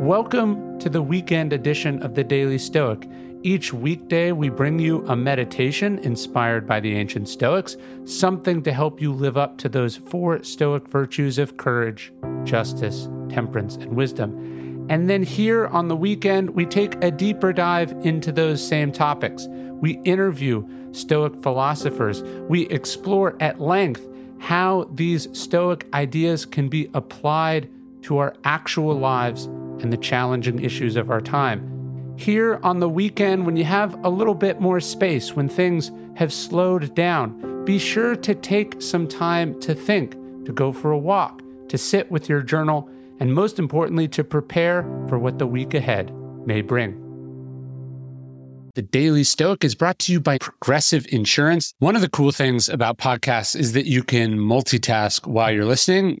Welcome to the weekend edition of the Daily Stoic. Each weekday, we bring you a meditation inspired by the ancient Stoics, something to help you live up to those four Stoic virtues of courage, justice, temperance, and wisdom. And then here on the weekend, we take a deeper dive into those same topics. We interview Stoic philosophers. We explore at length how these Stoic ideas can be applied to our actual lives and the challenging issues of our time. Here on the weekend, when you have a little bit more space, when things have slowed down, be sure to take some time to think, to go for a walk, to sit with your journal, and most importantly, to prepare for what the week ahead may bring. The Daily Stoic is brought to you by Progressive Insurance. One of the cool things about podcasts is that you can multitask while you're listening,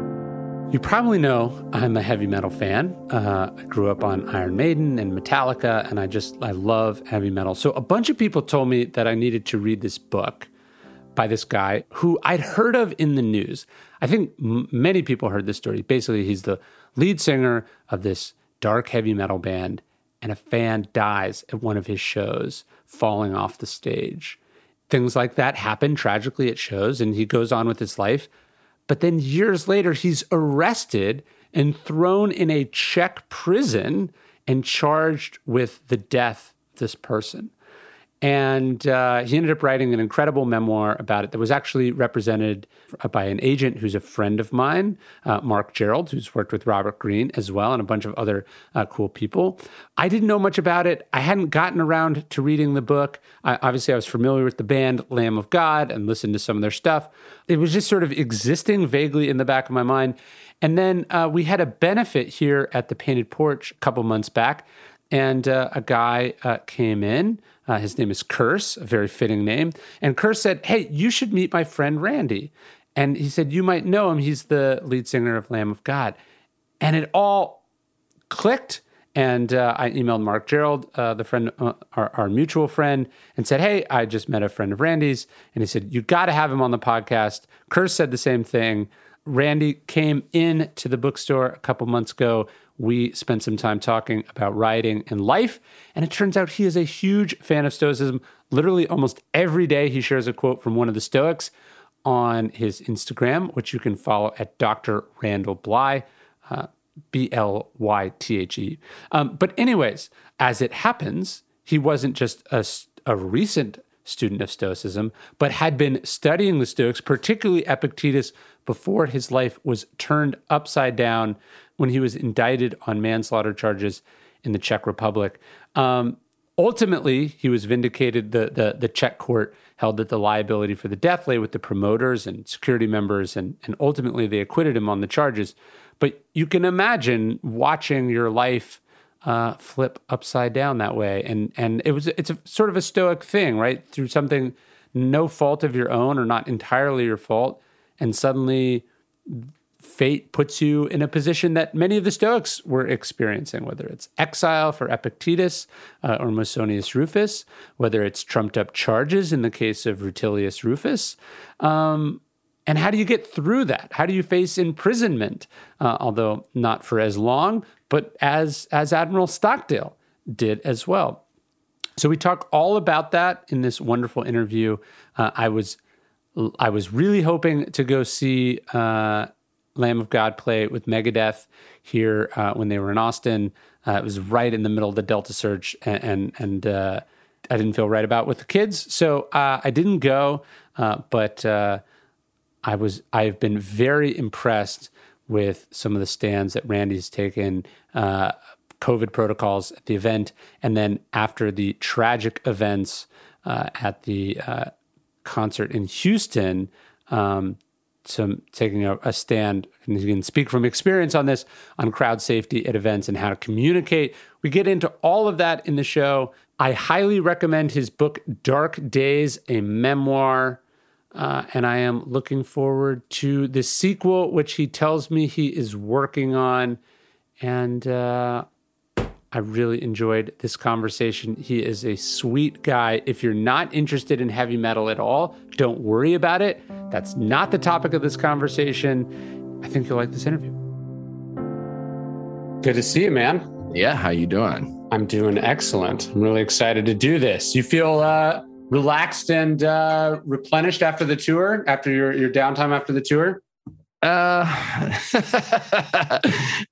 You probably know I'm a heavy metal fan. Uh, I grew up on Iron Maiden and Metallica, and I just, I love heavy metal. So a bunch of people told me that I needed to read this book by this guy who I'd heard of in the news. I think m- many people heard this story. Basically, he's the lead singer of this dark heavy metal band, and a fan dies at one of his shows, falling off the stage. Things like that happen tragically at shows, and he goes on with his life. But then years later, he's arrested and thrown in a Czech prison and charged with the death of this person. And uh, he ended up writing an incredible memoir about it that was actually represented by an agent who's a friend of mine, uh, Marc Gerald, who's worked with Robert Greene as well, and a bunch of other uh, cool people. I didn't know much about it. I hadn't gotten around to reading the book. I, obviously, I was familiar with the band Lamb of God and listened to some of their stuff. It was just sort of existing vaguely in the back of my mind. And then uh, we had a benefit here at the Painted Porch a couple months back, and uh, a guy uh, came in. Uh, his name is Curse, a very fitting name. And Curse said, Hey, you should meet my friend Randy. And he said, You might know him. He's the lead singer of Lamb of God. And it all clicked. And uh, I emailed Marc Gerald, uh, the friend, uh, our, our, mutual friend, and said, Hey, I just met a friend of Randy's. And he said, You got to have him on the podcast. Curse said the same thing. Randy came in to the bookstore a couple months ago we spent some time talking about writing and life. And it turns out he is a huge fan of Stoicism. Literally, almost every day, he shares a quote from one of the Stoics on his Instagram, which you can follow at Dr. Randall Blythe, uh, B L Y T H E. Um, but, anyways, as it happens, he wasn't just a, a recent student of Stoicism, but had been studying the Stoics, particularly Epictetus, before his life was turned upside down when he was indicted on manslaughter charges in the Czech Republic. Um, ultimately, he was vindicated. The, the, the Czech court held that the liability for the death lay with the promoters and security members, and, and ultimately they acquitted him on the charges. But you can imagine watching your life uh, flip upside down that way, and and it was it's a sort of a stoic thing, right? Through something no fault of your own or not entirely your fault, and suddenly fate puts you in a position that many of the Stoics were experiencing, whether it's exile for Epictetus uh, or Musonius Rufus, whether it's trumped up charges in the case of Rutilius Rufus. Um, and how do you get through that? How do you face imprisonment, uh, although not for as long, but as as Admiral Stockdale did as well? So we talk all about that in this wonderful interview. Uh, I was I was really hoping to go see uh, Lamb of God play with Megadeth here uh, when they were in Austin. Uh, it was right in the middle of the Delta surge, and and, and uh, I didn't feel right about with the kids, so uh, I didn't go. Uh, but I was I've been very impressed with some of the stands that Randy's taken. COVID protocols at the event, and then after the tragic events at the concert in Houston, um, some taking a, a, stand and you can speak from experience on this on crowd safety at events and how to communicate. We get into all of that in the show. I highly recommend his book Dark Days, a memoir. Uh, and I am looking forward to the sequel, which he tells me he is working on. And uh, I really enjoyed this conversation. He is a sweet guy. If you're not interested in heavy metal at all, don't worry about it. That's not the topic of this conversation. I think you'll like this interview. Good to see you, man. Yeah, how you doing? I'm doing excellent. I'm really excited to do this. You feel uh, relaxed and uh, replenished after the tour, after your your downtime after the tour? Uh,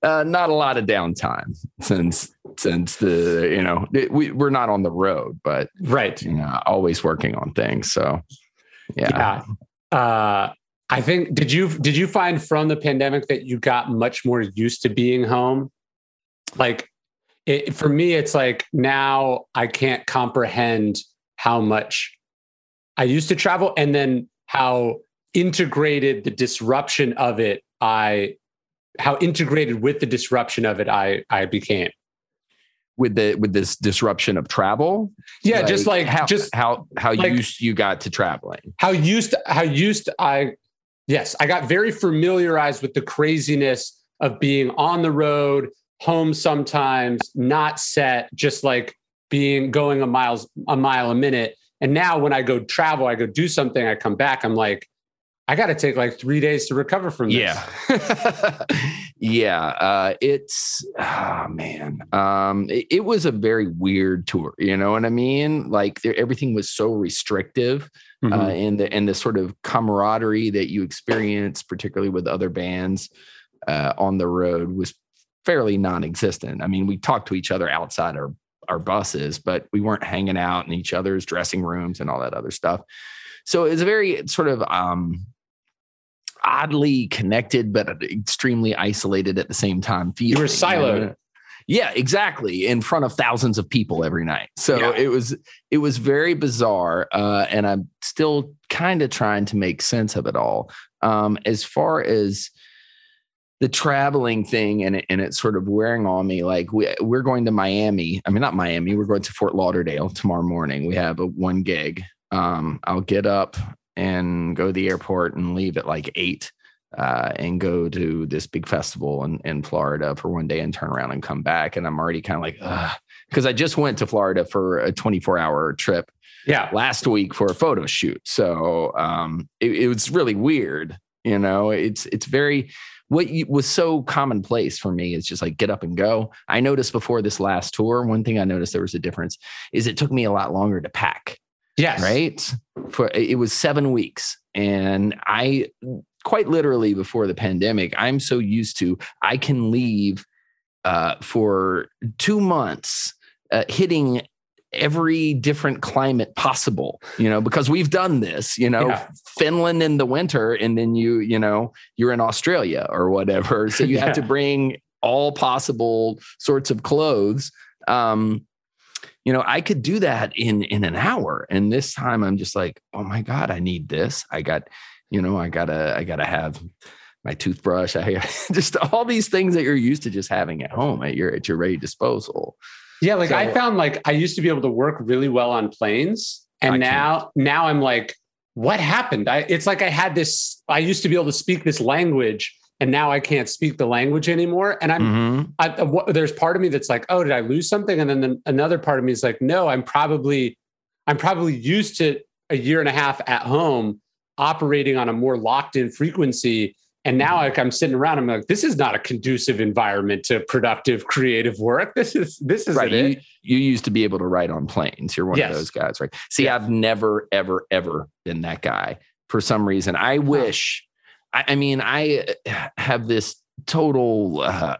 uh, not a lot of downtime since since the you know we we're not on the road, but right, you know, always working on things. So yeah. yeah. Uh, I think did you did you find from the pandemic that you got much more used to being home? Like it, for me, it's like now I can't comprehend how much I used to travel, and then how integrated the disruption of it i how integrated with the disruption of it i i became with the with this disruption of travel? Yeah like, just like how just how how like, used you got to traveling? How used how used i yes i got very familiarized with the craziness of being on the road home sometimes not set just like being going a miles a mile a minute. And now when i go travel i go do something i come back i'm like I got to take like three days to recover from this. Yeah. yeah. Uh, it's, oh man. Um, it, it, was a very weird tour. You know what I mean? Like everything was so restrictive. Uh, mm-hmm. Uh, and the, and the sort of camaraderie that you experience, particularly with other bands uh, on the road was fairly non-existent. I mean, we talked to each other outside our, our buses, but we weren't hanging out in each other's dressing rooms and all that other stuff. So it's a very sort of um, oddly connected but extremely isolated at the same time. Feeling, you were siloed. You know? Yeah, exactly. In front of thousands of people every night. So yeah. it was it was very bizarre, uh, and I'm still kind of trying to make sense of it all. Um, as far as the traveling thing and it, and it's sort of wearing on me like we, we're going to miami i mean not miami we're going to fort lauderdale tomorrow morning we have a one gig um, i'll get up and go to the airport and leave at like eight uh, and go to this big festival in, in Florida for one day and turn around and come back. And I'm already kind of like, because I just went to Florida for a 24 hour trip. Yeah. Last week for a photo shoot. So um, it, it was really weird. You know, it's it's very what was so commonplace for me is just like get up and go. I noticed before this last tour, one thing I noticed there was a difference is it took me a lot longer to pack. Yes. Right. For it was seven weeks. And I quite literally before the pandemic, I'm so used to I can leave uh, for two months uh, hitting every different climate possible you know because we've done this you know yeah. finland in the winter and then you you know you're in australia or whatever so you yeah. have to bring all possible sorts of clothes um you know i could do that in in an hour. And this time i'm just like oh my god i need this. I got you know i gotta i gotta have my toothbrush. I just all these things that you're used to just having at home at your at your ready disposal. Yeah like so, i found like i used to be able to work really well on planes and I now can't. now i'm like what happened? I it's like i had this i used to be able to speak this language and now I can't speak the language anymore. And I'm, Mhm. I, uh, there's part of me that's like, oh, did I lose something? And then the, another part of me is like, no, I'm probably, I'm probably used to a year and a half at home operating on a more locked in frequency. And now like I'm sitting around, I'm like, this is not a conducive environment to productive creative work. This is, this is right. You, you used to be able to write on planes. You're one Yes. of those guys, right? See, Yeah. I've never, ever, ever been that guy for some reason. I wish, I, I mean, I uh, have this total uh,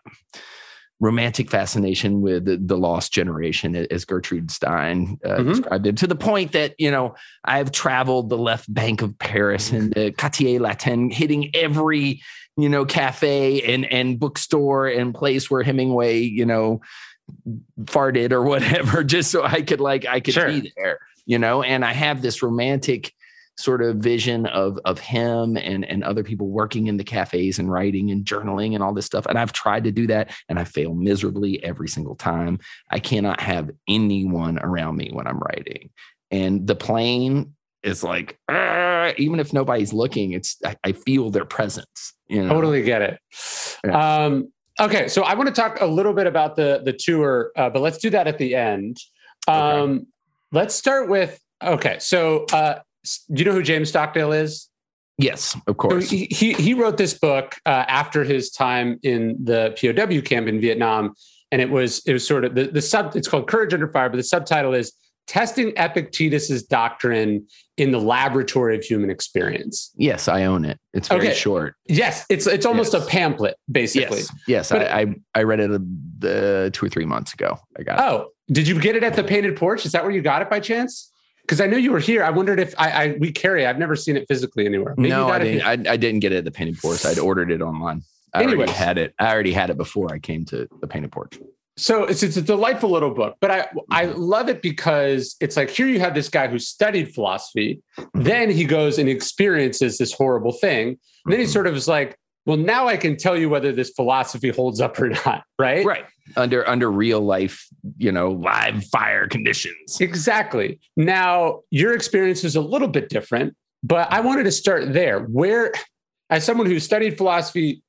romantic fascination with the, the lost generation, as Gertrude Stein uh, Mhm. described it, to the point that, you know, I've traveled the left bank of Paris and the Quartier Latin, hitting every, you know, cafe and, and bookstore and place where Hemingway, you know, farted or whatever, just so I could like I could Sure. be there, you know. And I have this romantic sort of vision of of him and and other people working in the cafes and writing and journaling and all this stuff. And I've tried to do that, and I fail miserably every single time. I cannot have anyone around me when I'm writing, and the plane is like "Ah," even if nobody's looking, it's I, I feel their presence. You know, Totally get it. Yeah. Um, okay, so I want to talk a little bit about the the tour, uh, but let's do that at the end. Um, Let's start with okay. So, uh, do you know who James Stockdale is? Yes, of So course. he, he he wrote this book uh, after his time in the POW camp in Vietnam, and it was it was sort of the, the sub. It's called Courage Under Fire, but the subtitle is Testing Epictetus's Doctrine in the Laboratory of Human Experience. Yes, I own it. It's very Okay. short. Yes, it's it's almost Yes. a pamphlet basically. Yes, yes. But- I, I I read it uh, two or three months ago. I got it. Oh, did you get it at the Painted Porch? Is that where you got it by chance? Because I know you were here. I wondered if I, I we carry. I've never seen it physically anywhere. Maybe no, I didn't. I, I didn't get it at the Painted Porch. I'd ordered it online. I Anyways. already had it. I already had it before I came to the Painted Porch. So it's it's a delightful little book, but I I love it because it's like here you have this guy who studied philosophy, Mm-hmm. then he goes and experiences this horrible thing, and then he Mhm. sort of is like, well, now I can tell you whether this philosophy holds up or not, right? right under under real life, you know, live fire conditions. Exactly. Now, your experience is a little bit different, but I wanted to start there. Where, as someone who studied philosophy,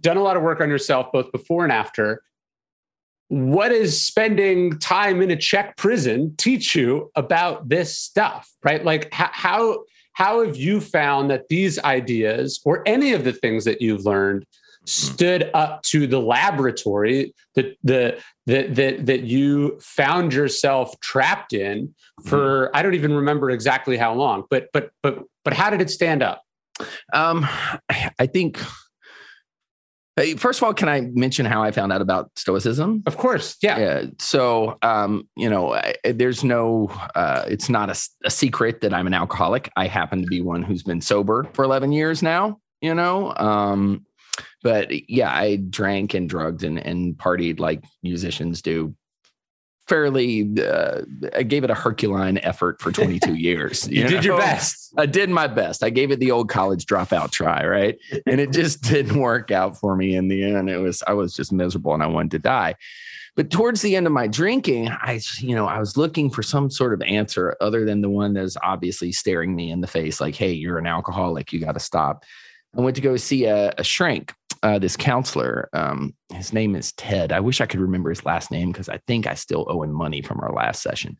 done a lot of work on yourself, both before and after, what does spending time in a Czech prison teach you about this stuff, right? Like, how, how, how have you found that these ideas or any of the things that you've learned stood up to the laboratory that the that that that you found yourself trapped in for I don't even remember exactly how long, but but but but how did it stand up? Um, I think. Hey, First of all, can I mention how I found out about Stoicism? Of course, yeah. Yeah. So, um, you know, I, there's no, uh, it's not a secret that I'm an alcoholic. I happen to be one who's been sober for 11 years now, you know? Um, but yeah, I drank and drugged and, and partied like musicians do. Fairly, uh, I gave it a Herculean effort for 22 years. You, did your best. I did my best. I gave it the old college dropout try, right? And it just didn't work out for me in the end. It was I was just miserable and I wanted to die. But towards the end of my drinking, I you know, I was looking for some sort of answer other than the one that's obviously staring me in the face like, "Hey, you're an alcoholic. You got to stop." I went to go see a, a shrink, uh, this counselor. Um, his name is Ted. I wish I could remember his last name because I think I still owe him money from our last session.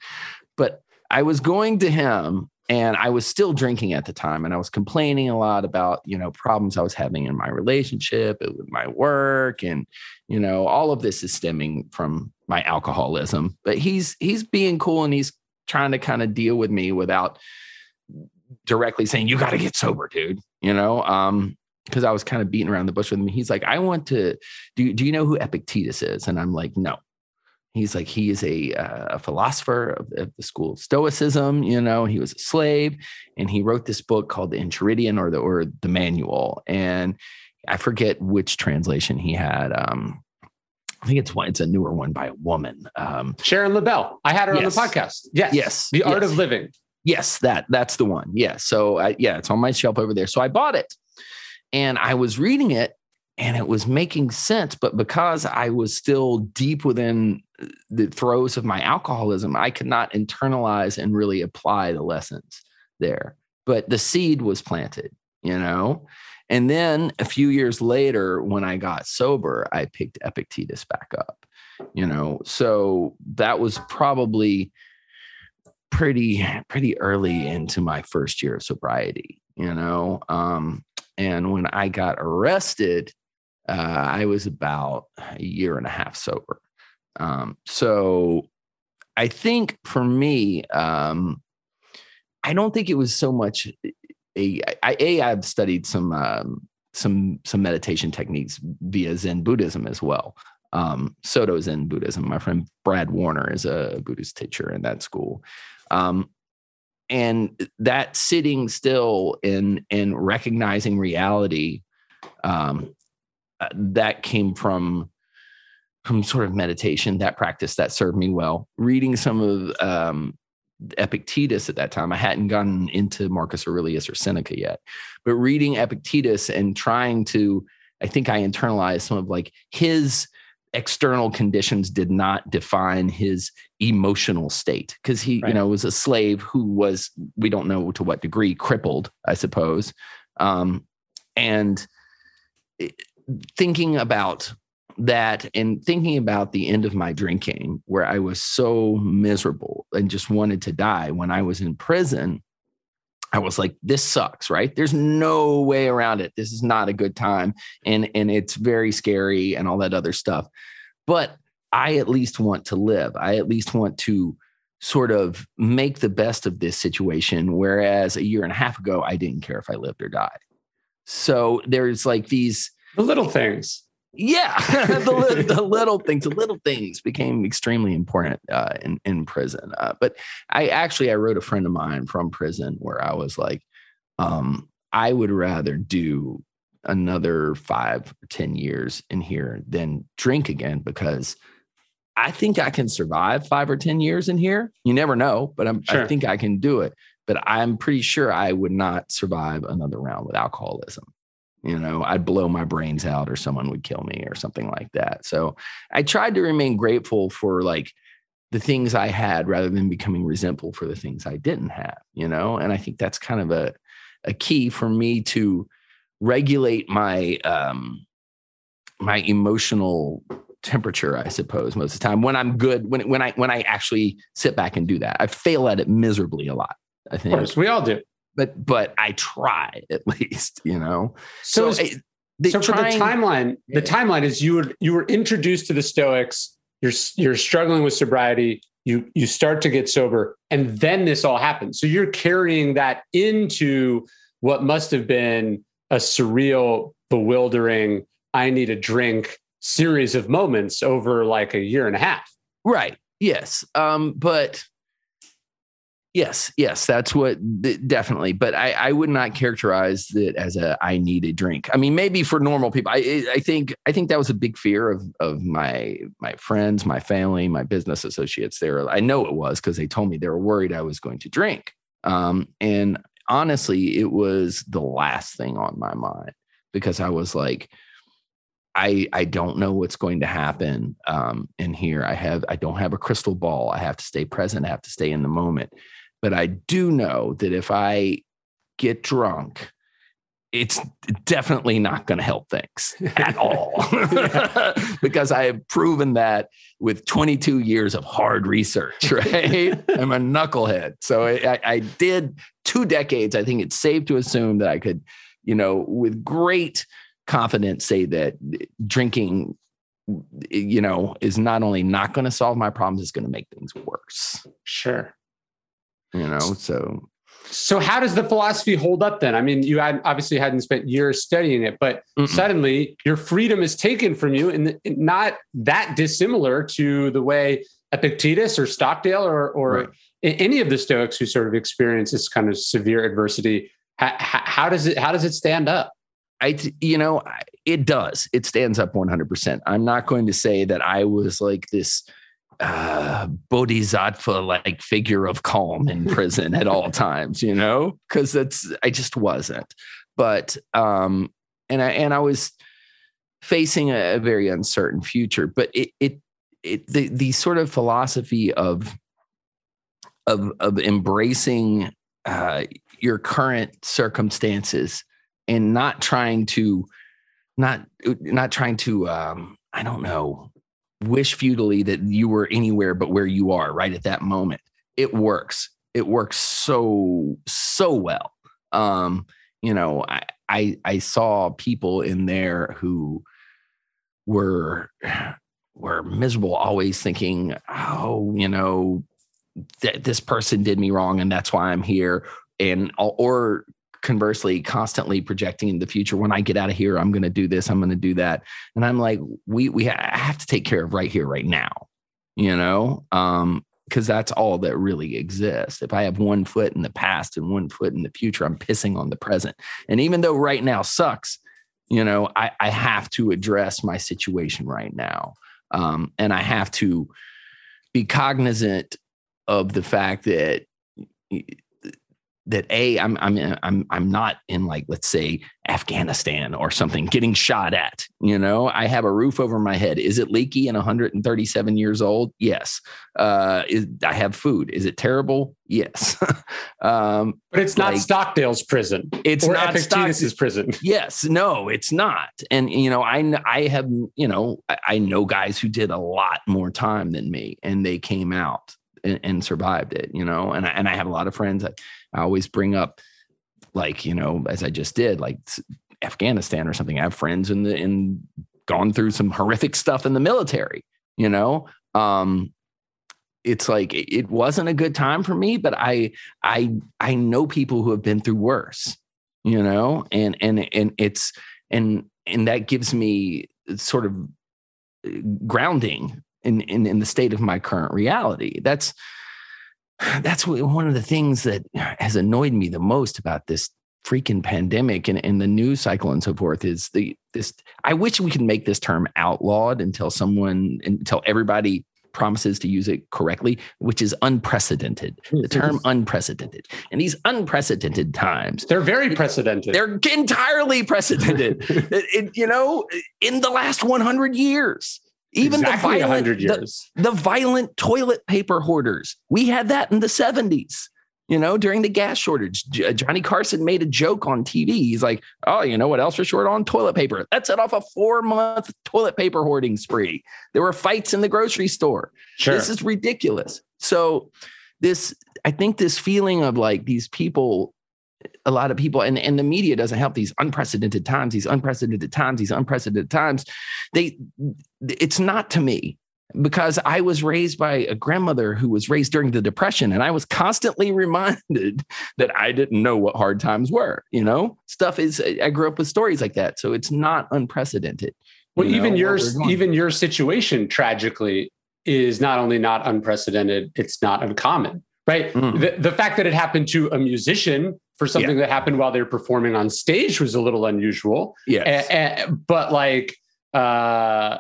But I was going to him and I was still drinking at the time and I was complaining a lot about, you know, problems I was having in my relationship with my work and, you know, all of this is stemming from my alcoholism. But he's he's being cool and he's trying to kind of deal with me without directly saying you got to get sober, dude, you know? Um because I was kind of beating around the bush with him. He's like, I want to do do you know who Epictetus is? And I'm like, no. He's like, he is a, uh, a philosopher of, of the school of Stoicism. You know, he was a slave, and he wrote this book called the Enchiridion or the or the Manual. And I forget which translation he had. Um, I think it's one. It's a newer one by a woman. Um, Sharon Lebell. I had her Yes. on the podcast. Yes. Yes. The Art Yes. of Living. Yes, that that's the one. Yeah. So I, yeah, it's on my shelf over there. So I bought it, and I was reading it, and it was making sense. But because I was still deep within the throes of my alcoholism, I could not internalize and really apply the lessons there. But the seed was planted, you know, And then a few years later, when I got sober, I picked Epictetus back up. You know, so that was probably pretty pretty early into my first year of sobriety. You know, um, and when I got arrested, uh, I was about a year and a half sober. Um, so I think for me, um, I don't think it was so much a, I, a I've studied some um, some some meditation techniques via Zen Buddhism as well. Um, Soto Zen Buddhism. My friend Brad Warner is a Buddhist teacher in that school. Um, and that sitting still in in recognizing reality um, uh, that came from from sort of meditation that practice that served me well. Reading some of um, epictetus at that time i hadn't gotten into marcus aurelius or seneca yet but reading epictetus and trying to i think i internalized some of like his external conditions did not define his emotional state because he right. you know was a slave who was we don't know to what degree crippled i suppose um, and thinking about that and thinking about the end of my drinking where i was so miserable and just wanted to die when i was in prison I was like, this sucks, right? There's no way around it. This is not a good time. And and it's very scary and all that other stuff. But I at least want to live. I at least want to sort of make the best of this situation. Whereas a year and a half ago, I didn't care if I lived or died. So there's like these the little things. Yeah, the, the, little things, the little things became extremely important uh, in in prison. Uh, but I actually I wrote a friend of mine from prison where I was like, um, I would rather do another five or ten years in here than drink again because I think I can survive five or ten years in here. You never know, but sure. i think I can do it. But I'm pretty sure I would not survive another round with alcoholism you know i'd blow my brains out or someone would kill me or something like that. So i tried to remain grateful for like the things i had rather than becoming resentful for the things i didn't have you know? And i think that's kind of a, a key for me to regulate my um my emotional temperature i suppose most of the time when i'm good when when i when i actually sit back and do that. I fail at it miserably a lot i think. of course we all do but but I try at least, you know. So, so, I, so for the timeline, the timeline is you were you were introduced to the Stoics. You're you're struggling with sobriety. You you start to get sober, and then this all happens. So you're carrying that into what must have been a surreal, bewildering. I need a drink series of moments over like a year and a half. Right. Yes. Um, but Yes, yes, that's what definitely. But I, I would not characterize it as a I need a drink. I mean, maybe for normal people, I, I think I think that was a big fear of of my my friends, my family, my business associates. There, I know it was because they told me they were worried I was going to drink. Um, and honestly, it was the last thing on my mind because I was like, I I don't know what's going to happen um, in here. I have I don't have a crystal ball. I have to stay present. I have to stay in the moment. But I do know that if I get drunk, it's definitely not going to help things at all because I have proven that with 22 years of hard research, right? I'm a knucklehead. So I, I, did two decades. I think it's safe to assume that I could, you know, with great confidence say that drinking, you know, is not only not going to solve my problems, it's going to make things worse. Sure you know so so how does the philosophy hold up then i mean you had obviously hadn't spent years studying it but Mm-mm. suddenly your freedom is taken from you and not that dissimilar to the way epictetus or stockdale or or right. any of the stoics who sort of experience this kind of severe adversity how, how does it how does it stand up I, you know, it does. It stands up 100%. I'm not going to say that I was like this uh, bodhisattva like figure of calm in prison at all times, you know, because that's I just wasn't. But um, and I and I was facing a, a very uncertain future. But it it it the the sort of philosophy of of of embracing uh, your current circumstances and not trying to not not trying to um i don't know wish futilely that you were anywhere but where you are right at that moment. It works. It works so so well. Um you know i i, I saw people in there who were were miserable always thinking oh you know that this person did me wrong and that's why i'm here. And or conversely constantly projecting in the future. When i get out of here i'm going to do this i'm going to do that. And i'm like we we ha- have to take care of right here right now you know? Um because that's all that really exists. If i have one foot in the past and one foot in the future i'm pissing on the present. And even though right now sucks you know i i have to address my situation right now. Um and i have to be cognizant of the fact that that a I'm I'm I'm I'm not in like let's say Afghanistan or something getting shot at. You know, I have a roof over my head. Is it leaky and 137 years old? Yes. Uh, is I have food? Is it terrible? Yes. um, but it's not like, Stockdale's prison. It's not Epictetus's prison. Yes. No, it's not. And you know, I I have you know I, I know guys who did a lot more time than me, and they came out and, and survived it. You know, and I, and I have a lot of friends that I always bring up, like, you know, as I just did, like Afghanistan or something. I have friends in the, in gone through some horrific stuff in the military, you know? Um, it's like it wasn't a good time for me, but I I I know people who have been through worse, you know, and and and it's and and that gives me sort of uh, grounding in in, in the state of my current reality. That's that's one of the things that has annoyed me the most about this freaking pandemic and, and the news cycle and so forth is the this i wish we could make this term outlawed until someone until everybody promises to use it correctly which is unprecedented. The mm-hmm. term unprecedented. And these unprecedented times they're very precedented. they're entirely precedented. It, you know in the last 100 years even exactly the violent, years. The, the violent toilet paper hoarders. We had that in the 70s you know, during the gas shortage. J- uh, Johnny Carson made a joke on TV. He's like, oh, you know what else we're short on? Toilet paper. That set off a four month toilet paper hoarding spree. There were fights in the grocery store. Sure. This is ridiculous. So, this, I think this feeling of like these people a lot of people and, and the media doesn't help. These unprecedented times these unprecedented times these unprecedented times. They it's not to me because i was raised by a grandmother who was raised during the depression and i was constantly reminded that i didn't know what hard times were you know? Stuff is i grew up with stories like that so it's not unprecedented well you even know, your even your situation tragically is not only not unprecedented it's not uncommon right? Mm. the, the fact that it happened to a musician for something yeah. that happened while they were performing on stage was a little unusual. Yeah. but like, uh,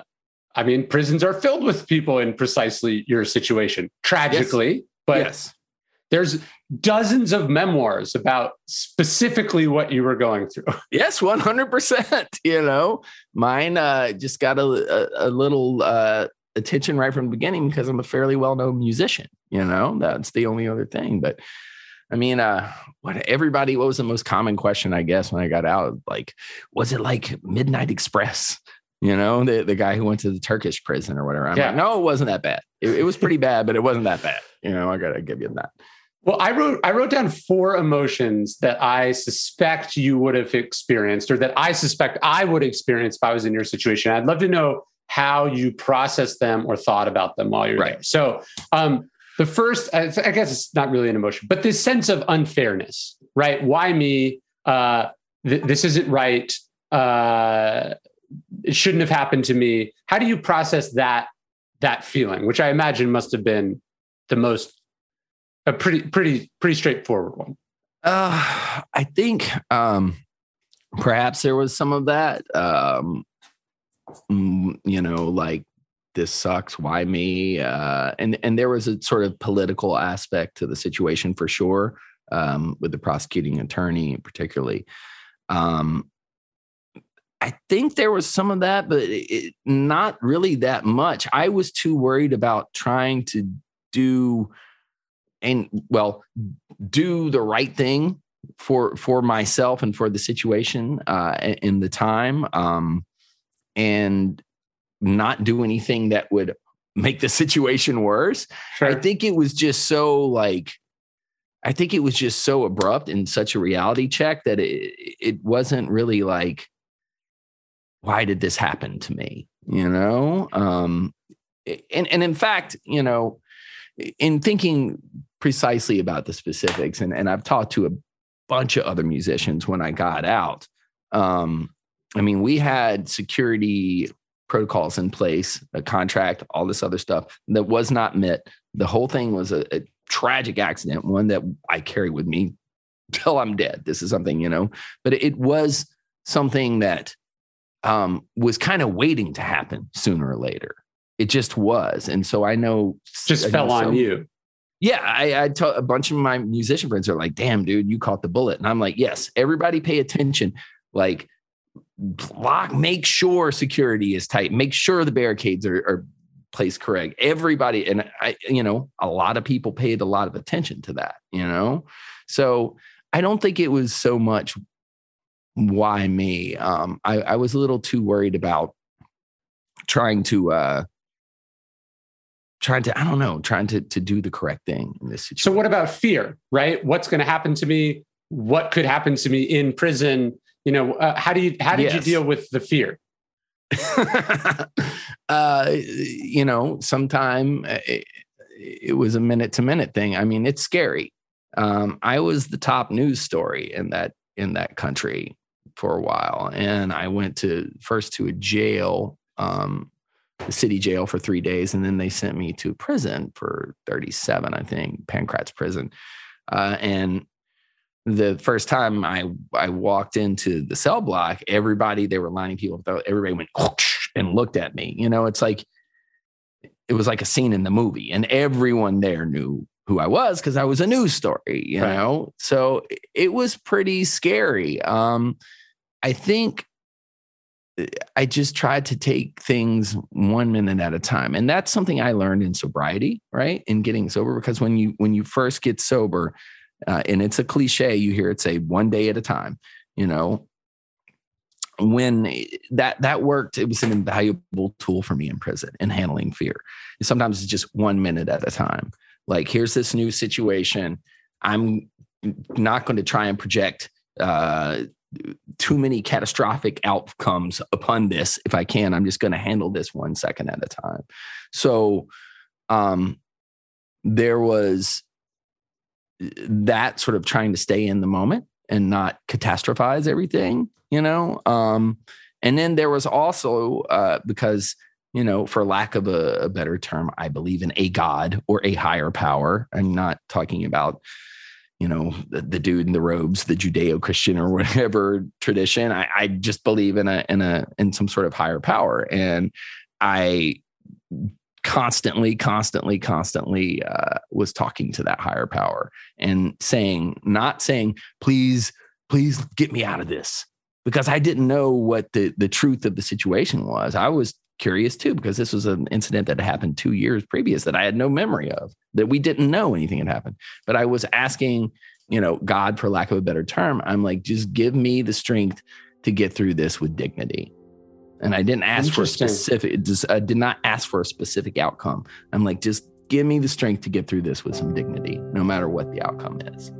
I mean, prisons are filled with people in precisely your situation, tragically. Yes. But yes. there's dozens of memoirs about specifically what you were going through. Yes, 100%. You know, mine uh, just got a, a, a little uh, attention right from the beginning because I'm a fairly well known musician. You know, that's the only other thing. But I mean, uh, what everybody, what was the most common question, I guess, when I got out? Like, was it like Midnight Express? You know, the, the guy who went to the Turkish prison or whatever. I'm yeah. like, no, it wasn't that bad. It, it was pretty bad, but it wasn't that bad. You know, I gotta give you that. Well, I wrote I wrote down four emotions that I suspect you would have experienced, or that I suspect I would experience if I was in your situation. I'd love to know how you processed them or thought about them while you're right. there. So, um, the first, I guess it's not really an emotion, but this sense of unfairness, right? Why me? Uh, th- this isn't right. Uh, it shouldn't have happened to me. How do you process that that feeling, which I imagine must have been the most a pretty pretty pretty straightforward one? Uh, I think um, perhaps there was some of that. Um, mm, you know, like this sucks why me? Uh, and and there was a sort of political aspect to the situation for sure um, with the prosecuting attorney particularly. Um, i think there was some of that but it, not really that much. I was too worried about trying to do and well do the right thing for for myself and for the situation uh, in the time, um, and not do anything that would make the situation worse. Sure. I think it was just so like I think it was just so abrupt and such a reality check that it it wasn't really like why did this happen to me you know um and and in fact you know in thinking precisely about the specifics and and I've talked to a bunch of other musicians when I got out um I mean we had security protocols in place a contract all this other stuff that was not met the whole thing was a, a tragic accident, one that I carry with me till I'm dead. This is something, you know, but it was something that um, was kind of waiting to happen sooner or later. It just was. And so I know just I fell know on you. Yeah, I, I told a bunch of my musician friends are like, damn, dude, you caught the bullet. And I'm like, yes, everybody pay attention. Like, block, make sure security is tight, make sure the barricades are, are place correct. Everybody, and I, you know, a lot of people paid a lot of attention to that, you know? So I don't think it was so much why me. Um, I, I was a little too worried about trying to uh trying to, I don't know, trying to to do the correct thing in this situation. So what about fear, right? What's going to happen to me? What could happen to me in prison? You know, uh, how do you how did yes. you deal with the fear? uh, you know, sometime uh, it, it, was a minute to minute thing. I mean, it's scary. Um, I was the top news story in that in that country for a while, and I went to first to a jail, um, the city jail for three days, and then they sent me to prison for thirty seven, I think, Pankrác prison, uh, and the first time I I walked into the cell block, everybody they were lining people up. Everybody went and looked at me. You know, it's like it was like a scene in the movie, and everyone there knew who I was because I was a news story. You right. know, so it was pretty scary. Um, I think I just tried to take things one minute at a time, and that's something I learned in sobriety, right? In getting sober, because when you when you first get sober uh, and it's a cliche you hear it say one day at a time you know? When that that worked it was an invaluable tool for me in prison in handling fear. Sometimes it's just one minute at a time. Like here's this new situation. I'm not going to try and project uh, too many catastrophic outcomes upon this. If i can i'm just going to handle this one second at a time. So um there was that sort of trying to stay in the moment and not catastrophize everything, you know. Um, and then there was also uh, because you know, for lack of a, a, better term, I believe in a God or a higher power. I'm not talking about you know the, the dude in the robes, the Judeo-Christian or whatever tradition. I, I just believe in a in a in some sort of higher power, and I constantly, constantly, constantly uh, was talking to that higher power and saying, not saying, please, please get me out of this, because I didn't know what the the truth of the situation was. I was curious too, because this was an incident that happened two years previous that I had no memory of, that we didn't know anything had happened. But I was asking, you know, God, for lack of a better term, I'm like, just give me the strength to get through this with dignity and I didn't ask for a specific. Just, I did not ask for a specific outcome. I'm like, just give me the strength to get through this with some dignity, no matter what the outcome is.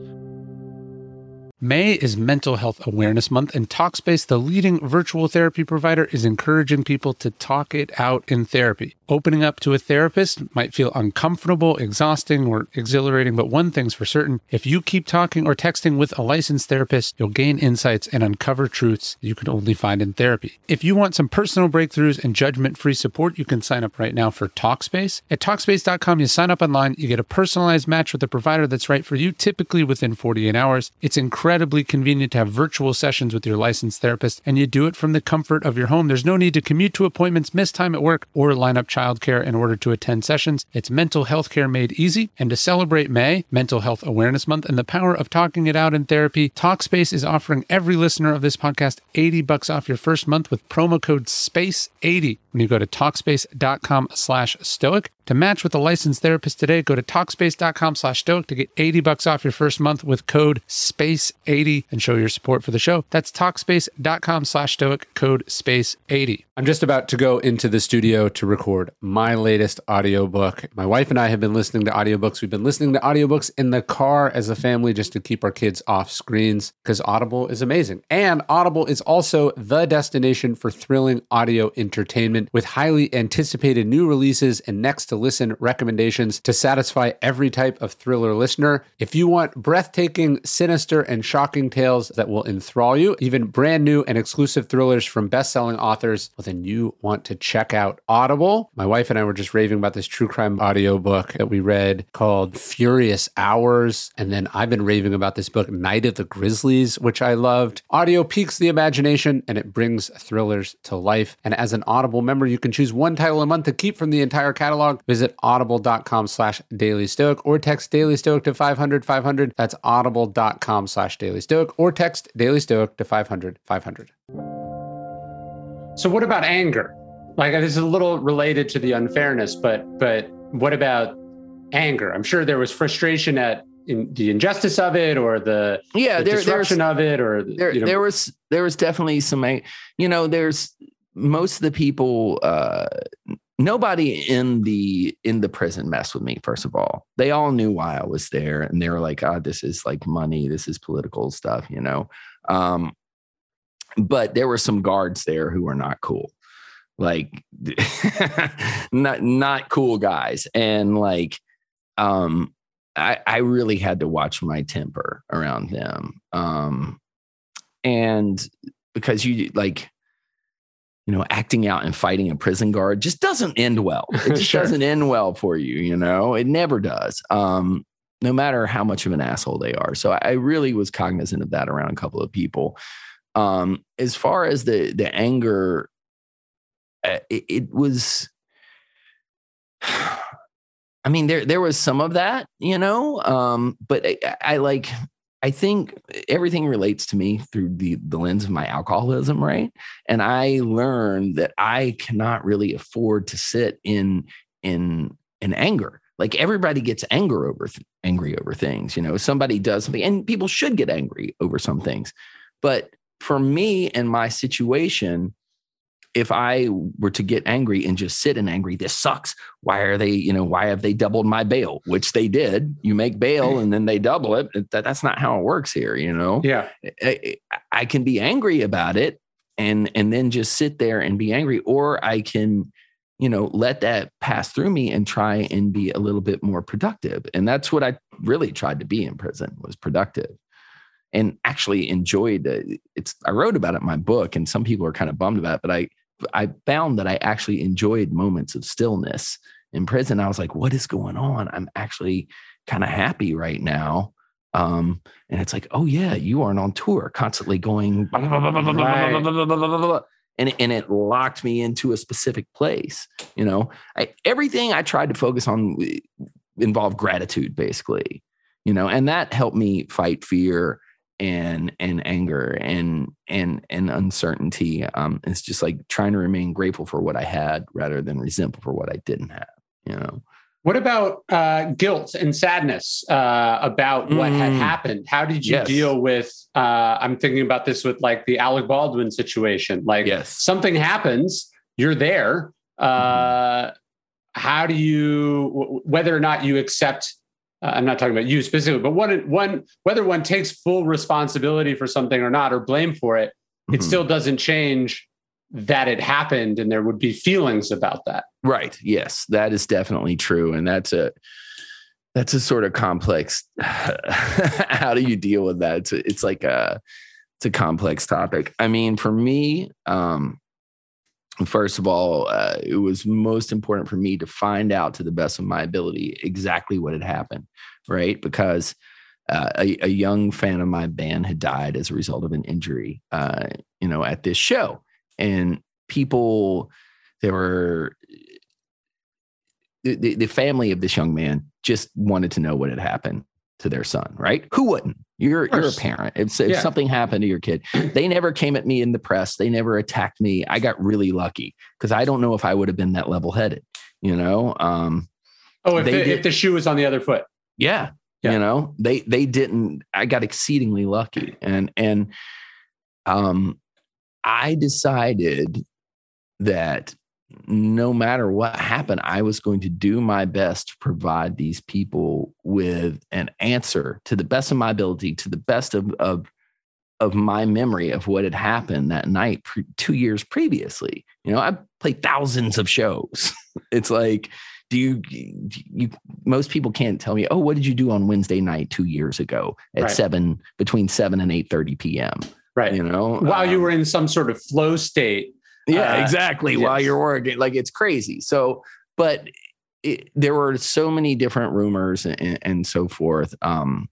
May is Mental Health Awareness Month, and Talkspace, the leading virtual therapy provider, is encouraging people to talk it out in therapy. Opening up to a therapist might feel uncomfortable, exhausting, or exhilarating, but one thing's for certain if you keep talking or texting with a licensed therapist, you'll gain insights and uncover truths you can only find in therapy. If you want some personal breakthroughs and judgment free support, you can sign up right now for Talkspace. At Talkspace.com, you sign up online, you get a personalized match with a provider that's right for you, typically within 48 hours. It's incredibly convenient to have virtual sessions with your licensed therapist, and you do it from the comfort of your home. There's no need to commute to appointments, miss time at work, or line up childcare in order to attend sessions. It's mental health care made easy. And to celebrate May, Mental Health Awareness Month, and the power of talking it out in therapy, Talkspace is offering every listener of this podcast 80 bucks off your first month with promo code SPACE80 when you go to Talkspace.com slash stoic. To match with a licensed therapist today, go to Talkspace.com slash stoic to get 80 bucks off your first month with code SPACE80. 80 and show your support for the show. That's talkspace.com slash stoic code space 80. I'm just about to go into the studio to record my latest audiobook. My wife and I have been listening to audiobooks. We've been listening to audiobooks in the car as a family just to keep our kids off screens because Audible is amazing. And Audible is also the destination for thrilling audio entertainment with highly anticipated new releases and next to listen recommendations to satisfy every type of thriller listener. If you want breathtaking, sinister, and shocking tales that will enthrall you, even brand new and exclusive thrillers from best selling authors, well, then you want to check out Audible. My wife and I were just raving about this true crime audiobook that we read called Furious Hours. And then I've been raving about this book, Night of the Grizzlies, which I loved. Audio piques the imagination and it brings thrillers to life. And as an Audible member, you can choose one title a month to keep from the entire catalog. Visit audible.com slash daily stoic or text daily stoic to 500 500. That's audible.com slash daily stoic or text daily stoic to 500 500. So what about anger? Like this is a little related to the unfairness, but but what about anger? I'm sure there was frustration at in the injustice of it or the, yeah the there, disruption of it or there, you know, there was there was definitely some you know there's most of the people uh nobody in the in the prison messed with me first of all they all knew why i was there and they were like ah oh, this is like money this is political stuff you know um but there were some guards there who were not cool like not not cool guys and like um I, I really had to watch my temper around them. Um, and because you like, you know, acting out and fighting a prison guard just doesn't end well. It just sure. doesn't end well for you, you know, it never does. Um, no matter how much of an asshole they are. So I really was cognizant of that around a couple of people. Um, as far as the the anger, uh, it, it was I mean, there there was some of that, you know, um, but I, I, like I think everything relates to me through the the lens of my alcoholism, right? And I learned that I cannot really afford to sit in in in anger. Like everybody gets anger over th- angry over things, you know. Somebody does something, and people should get angry over some things, but for me and my situation, if I were to get angry and just sit and angry, this sucks. Why are they, you know, why have they doubled my bail? Which they did. You make bail and then they double it. That, that's not how it works here, you know? Yeah. I, I can be angry about it and and then just sit there and be angry. Or I can, you know, let that pass through me and try and be a little bit more productive. And that's what I really tried to be in prison was productive and actually enjoyed it. It's I wrote about it in my book, and some people are kind of bummed about it, but I I found that I actually enjoyed moments of stillness in prison. I was like, what is going on? I'm actually kind of happy right now. Um, and it's like, oh yeah, you aren't on tour, constantly going right. and, and it locked me into a specific place. You know, I, everything I tried to focus on involved gratitude, basically, you know, and that helped me fight fear and and anger and and and uncertainty um it's just like trying to remain grateful for what i had rather than resentful for what i didn't have you know what about uh, guilt and sadness uh, about what mm. had happened? How did you yes. deal with? Uh, I'm thinking about this with like the Alec Baldwin situation. Like, yes. something happens, you're there. Mm. How do you, whether or not you accept uh, I'm not talking about you specifically, but one, one, whether one takes full responsibility for something or not, or blame for it, mm-hmm. it still doesn't change that it happened and there would be feelings about that. Right. Yes, that is definitely true. And that's a, that's a sort of complex. how do you deal with that? It's, a, it's like a, it's a complex topic. I mean, for me, um, first of all, uh, it was most important for me to find out to the best of my ability exactly what had happened, right? Because uh, a, a, young fan of my band had died as a result of an injury, uh, you know, at this show, and people, there were the, the family of this young man just wanted to know what had happened to their son, right? Who wouldn't? You're you're a parent. If, if yeah. something happened to your kid, they never came at me in the press. They never attacked me. I got really lucky because I don't know if I would have been that level headed. You know. Um, oh, if, the, if the shoe was on the other foot. Yeah, Yeah. You know, they they didn't. I got exceedingly lucky, and and um, I decided that no matter what happened, I was going to do my best to provide these people with an answer to the best of my ability, to the best of of of my memory of what had happened that night pre- two years previously. You know, I played thousands of shows. it's like, do you, you, most people can't tell me, oh, what did you do on Wednesday night two years ago at right. seven, between seven and eight thirty p.m. Right. You know, while um, you were in some sort of flow state. Yeah, uh, exactly. Yes. While you're working, like it's crazy. So, but it, there were so many different rumors and, and so forth. Um,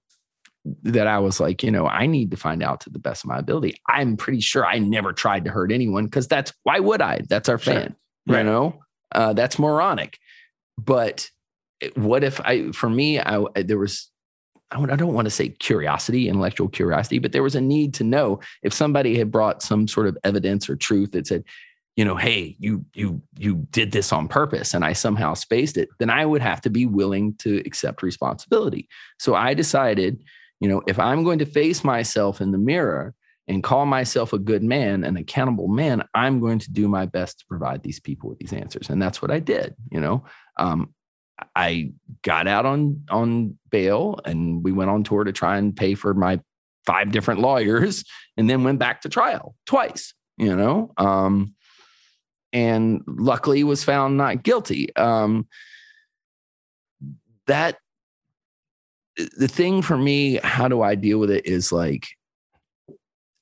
that I was like, you know, I need to find out to the best of my ability. I'm pretty sure I never tried to hurt anyone because that's why would I? That's our fan, sure. right. you know. Uh, that's moronic. But what if I? For me, I there was. I don't want to say curiosity, intellectual curiosity, but there was a need to know if somebody had brought some sort of evidence or truth that said, you know, hey, you you you did this on purpose, and I somehow spaced it. Then I would have to be willing to accept responsibility. So I decided you know, if I'm going to face myself in the mirror and call myself a good man, an accountable man, I'm going to do my best to provide these people with these answers. And that's what I did. You know, um, I got out on on bail and we went on tour to try and pay for my five different lawyers and then went back to trial twice, you know. Um, and luckily was found not guilty. Um, that the thing for me, how do I deal with it is like,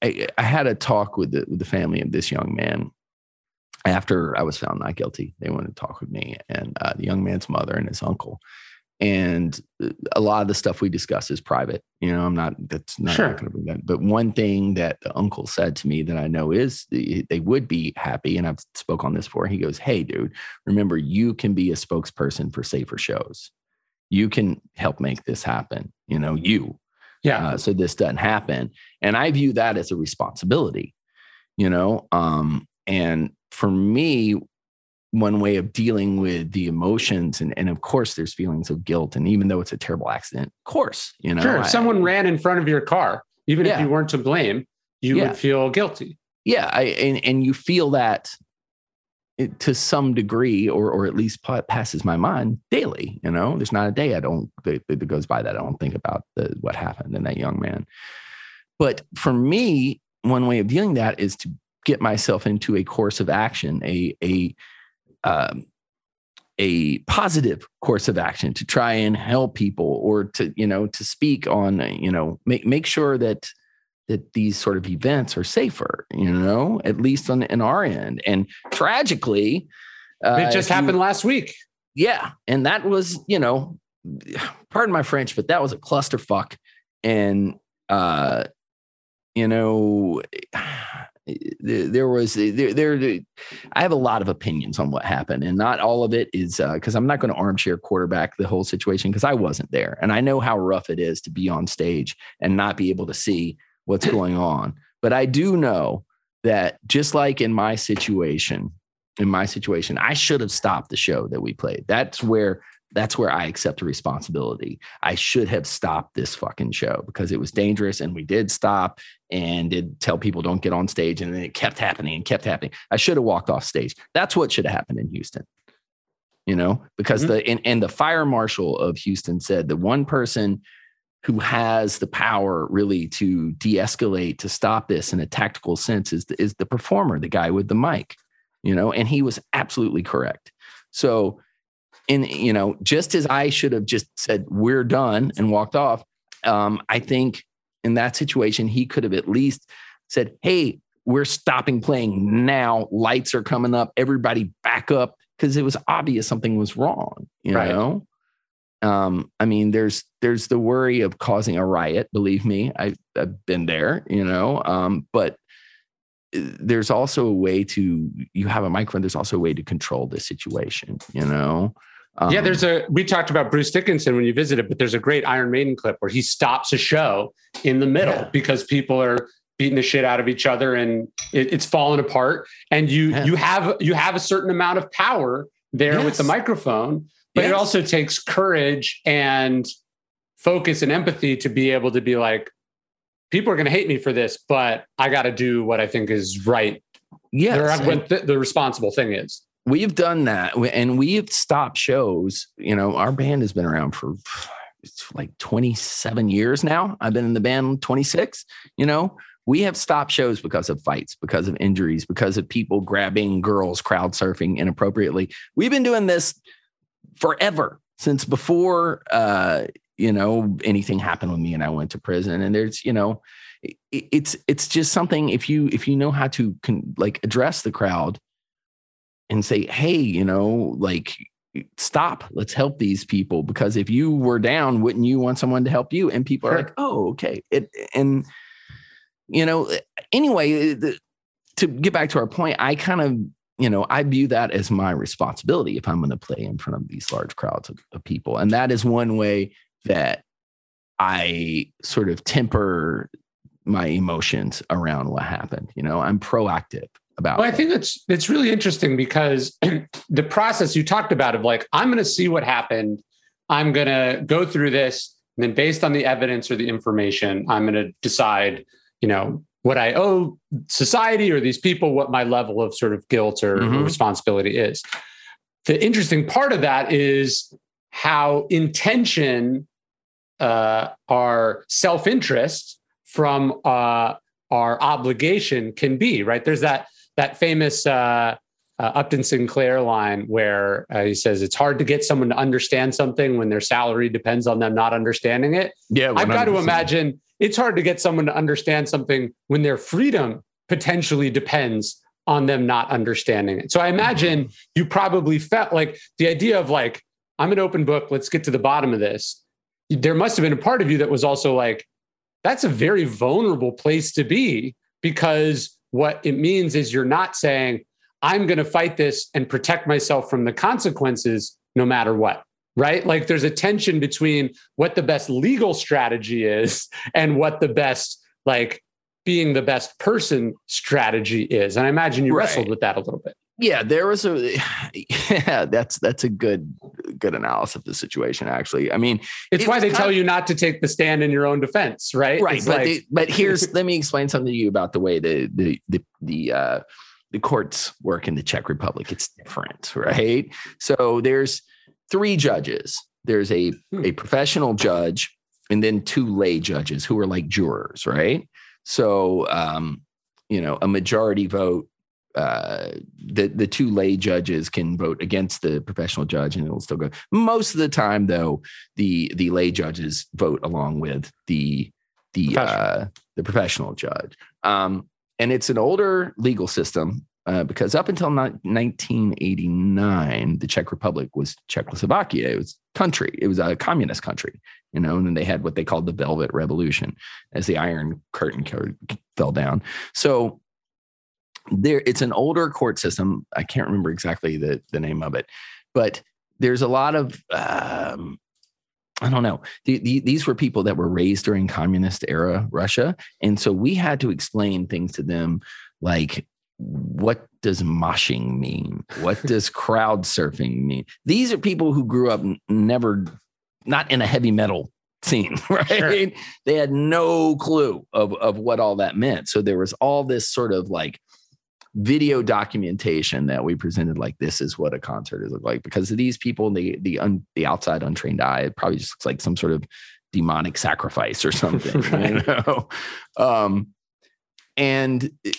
I, I had a talk with the, with the family of this young man after I was found not guilty. They wanted to talk with me and uh, the young man's mother and his uncle. And uh, a lot of the stuff we discuss is private. You know, I'm not, that's not, sure. not going to bring that. But one thing that the uncle said to me that I know is they would be happy. And I've spoke on this before. He goes, Hey, dude, remember, you can be a spokesperson for safer shows you can help make this happen you know you yeah uh, so this doesn't happen and i view that as a responsibility you know um and for me one way of dealing with the emotions and, and of course there's feelings of guilt and even though it's a terrible accident of course you know sure if I, someone ran in front of your car even yeah. if you weren't to blame you yeah. would feel guilty yeah I, and, and you feel that it, to some degree, or or at least passes my mind daily. You know, there's not a day I don't that, that goes by that I don't think about the, what happened in that young man. But for me, one way of dealing that is to get myself into a course of action, a a um, a positive course of action to try and help people or to you know to speak on you know make make sure that that these sort of events are safer, you know, at least on in our end. And tragically, uh, it just happened you, last week. Yeah, and that was, you know, pardon my French, but that was a clusterfuck. And uh, you know, there was there, there I have a lot of opinions on what happened, and not all of it is because uh, I'm not going to armchair quarterback the whole situation because I wasn't there, and I know how rough it is to be on stage and not be able to see what's going on. But I do know that just like in my situation, in my situation, I should have stopped the show that we played. That's where that's where I accept the responsibility. I should have stopped this fucking show because it was dangerous and we did stop and did tell people don't get on stage and then it kept happening and kept happening. I should have walked off stage. That's what should have happened in Houston. You know, because mm-hmm. the and, and the fire marshal of Houston said the one person who has the power really to de-escalate to stop this in a tactical sense is the, is the performer the guy with the mic you know and he was absolutely correct so in you know just as i should have just said we're done and walked off um, i think in that situation he could have at least said hey we're stopping playing now lights are coming up everybody back up because it was obvious something was wrong you right. know um, I mean, there's there's the worry of causing a riot. Believe me, I, have been there, you know. Um, but uh, there's also a way to you have a microphone. There's also a way to control the situation, you know. Um, yeah, there's a. We talked about Bruce Dickinson when you visited, but there's a great Iron Maiden clip where he stops a show in the middle yeah. because people are beating the shit out of each other and it, it's falling apart. And you yeah. you have you have a certain amount of power there yes. with the microphone but yes. it also takes courage and focus and empathy to be able to be like, people are going to hate me for this, but I got to do what I think is right. Yes. The, the responsible thing is. We've done that and we've stopped shows you know our band has been around for like 27 years now. I've been in the band 26 you know? We have stopped shows because of fights because of injuries because of people grabbing girls crowd surfing inappropriately. We've been doing this forever since before uh you know anything happened with me and i went to prison. And there's you know it, it's it's just something if you if you know how to con, like address the crowd and say, hey, you know, like stop, let's help these people. Because if you were down, wouldn't you want someone to help you? And people Sure. are like, oh, okay. It, and, you know, anyway, the, to get back to our point, I kind of, you know, I view that as my responsibility if I'm going to play in front of these large crowds of, of people. And that is one way that I sort of temper my emotions around what happened. You know, I'm proactive about Well, I think it's it's really interesting because the process you talked about of like I'm going to see what happened, I'm going to go through this, and then based on the evidence or the information, I'm going to decide, you know, what I owe society or these people, what my level of sort of guilt or, Mhm. responsibility is. The interesting part of that is how intention uh, our self interest from uh, our obligation can be. Right? There's that that famous uh, uh, Upton Sinclair line where uh, he says it's hard to get someone to understand something when their salary depends on them not understanding it. Yeah, I've got to imagine it's hard to get someone to understand something when their freedom potentially depends on them not understanding it. So I imagine you probably felt like the idea of like, I'm an open book, let's get to the bottom of this. There must have been a part of you that was also like, that's a very vulnerable place to be because what it means is you're not saying, I'm going to fight this and protect myself from the consequences no matter what. Right. Like there's a tension between what the best legal strategy is and what the best, like, being the best person strategy is. And I imagine you Right. wrestled with that a little bit. Yeah there was a yeah that's that's a good good analysis of the situation actually. I mean It's It why they tell of- you not to take the stand in your own defense, right? right It's but like- they- but here's let me explain something to you about the way the the the the uh the courts work in the czech republic. It's different right? So there's three judges. There's a Hmm. a professional judge and then two lay judges who are like jurors right? So um you know a majority vote uh the the two lay judges can vote against the professional judge and it'll still go. Most of the time though the the lay judges vote along with the the Professional. uh the professional judge. Um and it's an older legal system uh, because up until ni- 1989 the czech republic was czechoslovakia. It was country. It was a communist country you know and then they had what they called the velvet revolution as the iron curtain fell down. So there it's an older court system i can't remember exactly the the name of it but there's a lot of um I don't know. The, the, these were people that were raised during communist era Russia, and so we had to explain things to them, like what does moshing mean? What does crowd surfing mean? These are people who grew up never, not in a heavy metal scene, right? Sure. They had no clue of of what all that meant. So there was all this sort of like video documentation that we presented like this is what a concert is look like because of these people the the un, the outside untrained eye it probably just looks like some sort of demonic sacrifice or something you Right. know um and it,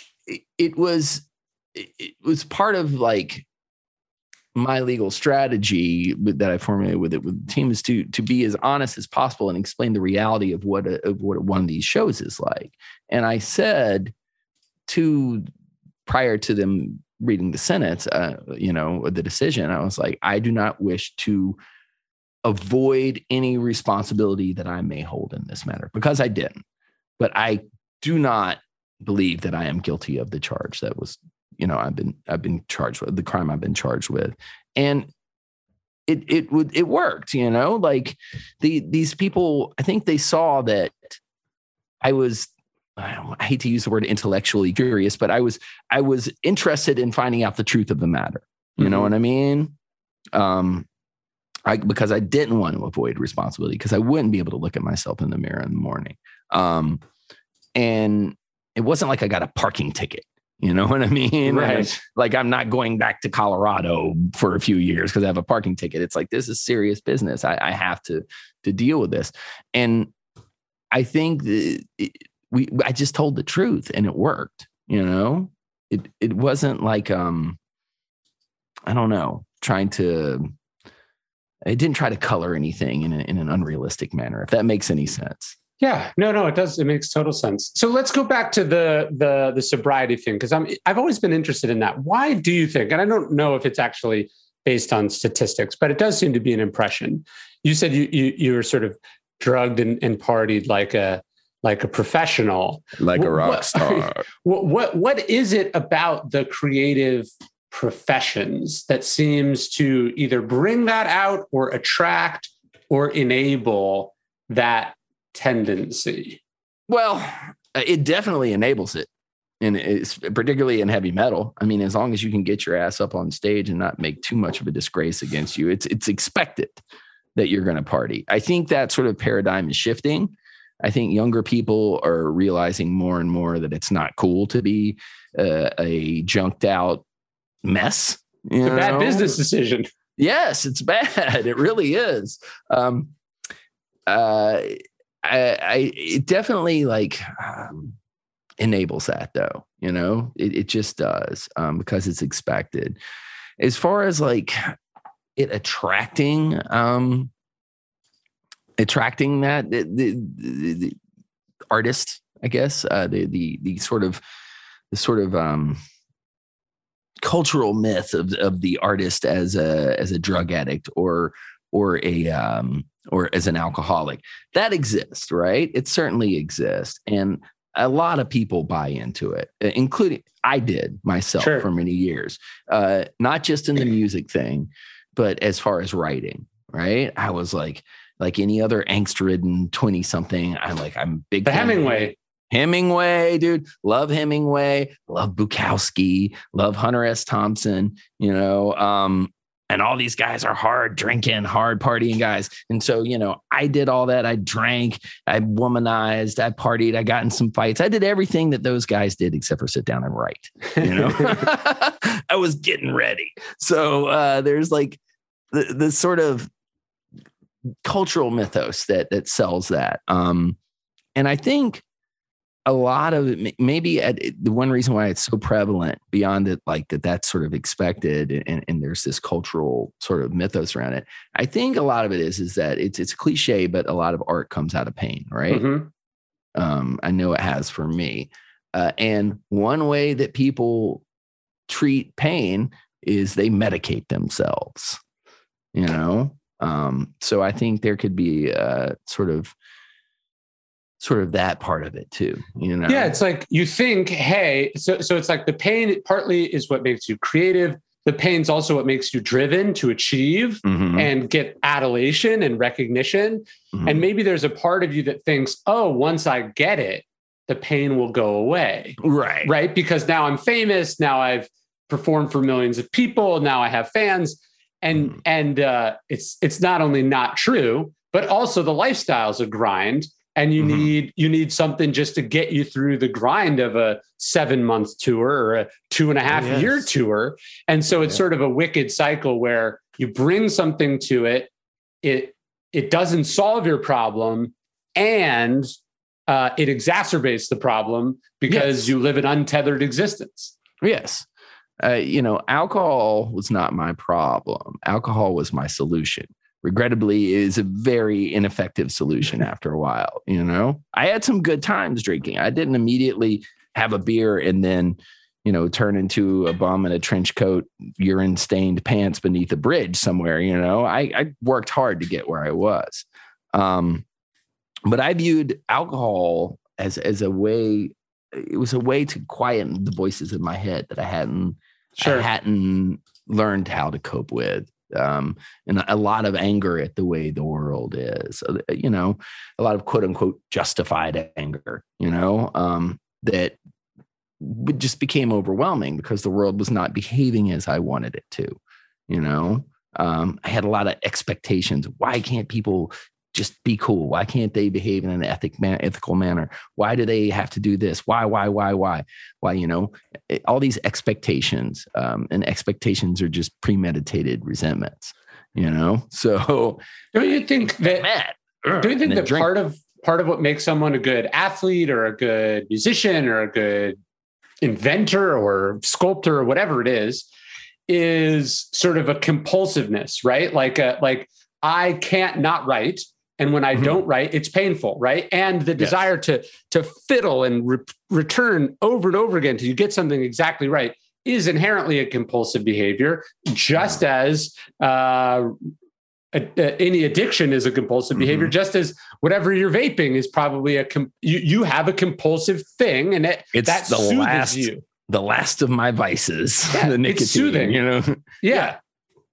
it- was it, it was part of like my legal strategy that I formulated with it with the team is to to be as honest as possible and explain the reality of what a, of what one of these shows is like. And I said to prior to them reading the sentence, uh, you know, the decision, I was like, I do not wish to avoid any responsibility that I may hold in this matter because I didn't. But I do not believe that I am guilty of the charge that was, you know, I've been I've been charged with the crime I've been charged with, and it it would it worked, you know, like the these people. I think they saw that I was. I, don't, I hate to use the word intellectually curious, but I was I was interested in finding out the truth of the matter. You know Mhm. what I mean? Um, I, because I didn't want to avoid responsibility because I wouldn't be able to look at myself in the mirror in the morning. Um, and it wasn't like I got a parking ticket. You know what I mean? Right. like I'm not going back to Colorado for a few years because I have a parking ticket. It's like this is serious business. I, I have to to deal with this, and I think that it, we I just told the truth and it worked. You know, it it wasn't like um I don't know trying to. It didn't try to color anything in, a, in an unrealistic manner. If that makes any sense. Yeah, no, no, it does. It makes total sense. So let's go back to the the the sobriety thing because I'm I've always been interested in that. Why do you think? And I don't know if it's actually based on statistics, but it does seem to be an impression. You said you you you were sort of drugged and, and partied like a like a professional, like a rock star. What what what is it about the creative professions that seems to either bring that out or attract or enable that tendency? Well, it definitely enables it. And it's particularly in heavy metal. I mean, as long as you can get your ass up on stage and not make too much of a disgrace against you, it's it's expected that you're going to party. I think that sort of paradigm is shifting. I think younger people are realizing more and more that it's not cool to be uh, a junked out mess. it's a bad business decision. Yes, it's bad. It really is. Um, uh, I, I it definitely like um, enables that though. You know, it, it just does um, because it's expected. As far as like it attracting, um, attracting that the, the, the, artist, I guess, uh, the the the sort of the sort of um, cultural myth of of the artist as a as a drug addict or or a um, or as an alcoholic. That exists, right? It certainly exists. And a lot of people buy into it, including I did myself sure. for many years, uh, not just in the music thing, but as far as writing, right? I was like, like any other angst ridden 20 something, I'm like, I'm big. Hemingway. Hemingway, dude, love Hemingway, love Bukowski, love Hunter S. Thompson, you know, um, and all these guys are hard drinking, hard partying guys. And so, you know, I did all that. I drank, I womanized, I partied, I got in some fights. I did everything that those guys did except for sit down and write. You know, I was getting ready. So uh, there's like the, the sort of cultural mythos that that sells that. Um, and I think a lot of it, maybe at, the one reason why it's so prevalent beyond it, like that, that's sort of expected, and, and there's this cultural sort of mythos around it. I think a lot of it is is that it's it's cliche, but a lot of art comes out of pain, right? Mm-hmm. Um, I know it has for me. Uh, and one way that people treat pain is they medicate themselves. You know, um, so I think there could be a sort of sort of that part of it too you know? Yeah it's like you think hey so so it's like the pain partly is what makes you creative. The pain's also what makes you driven to achieve mm-hmm. and get adulation and recognition. Mm-hmm. and maybe there's a part of you that thinks oh once i get it the pain will go away. Right. Right? Because now i'm famous. Now i've performed for millions of people. Now i have fans and mm-hmm. and uh, it's it's not only not true but also the lifestyle's a grind and you mm-hmm. need you need something just to get you through the grind of a seven month tour or a two and a half yes. year tour and so it's yeah. sort of a wicked cycle where you bring something to it it it doesn't solve your problem and uh, it exacerbates the problem because yes. you live an untethered existence yes uh, you know alcohol was not my problem. Alcohol was my solution. Regrettably is a very ineffective solution after a while you know? I had some good times drinking. I didn't immediately have a beer and then you know turn into a bum in a trench coat urine stained pants beneath a bridge somewhere you know? I, I worked hard to get where i was. Um, but i viewed alcohol as as a way it was a way to quiet the voices in my head that i hadn't sure. I hadn't learned how to cope with um, and a lot of anger at the way the world is. You know, a lot of quote unquote justified anger. You know, um, that just became overwhelming because the world was not behaving as I wanted it to. You know, Um, I had a lot of expectations. Why can't people just be cool? Why can't they behave in an ethic man, ethical manner? Why do they have to do this? Why, why, why, why? Why, you know, it, all these expectations, um, and expectations are just premeditated resentments, you know? So don't you think that, Matt, don't you think that part of, part of what makes someone a good athlete or a good musician or a good inventor or sculptor or whatever it is, is sort of a compulsiveness, right? Like, a, like I can't not write and when i mm-hmm. don't write it's painful right and the desire yes. to to fiddle and re- return over and over again till you get something exactly right is inherently a compulsive behavior just as uh, a, a, any addiction is a compulsive behavior mm-hmm. just as whatever you're vaping is probably a com- you, you have a compulsive thing and it, it's that the last you the last of my vices yeah, the nicotine it's soothing you know yeah. yeah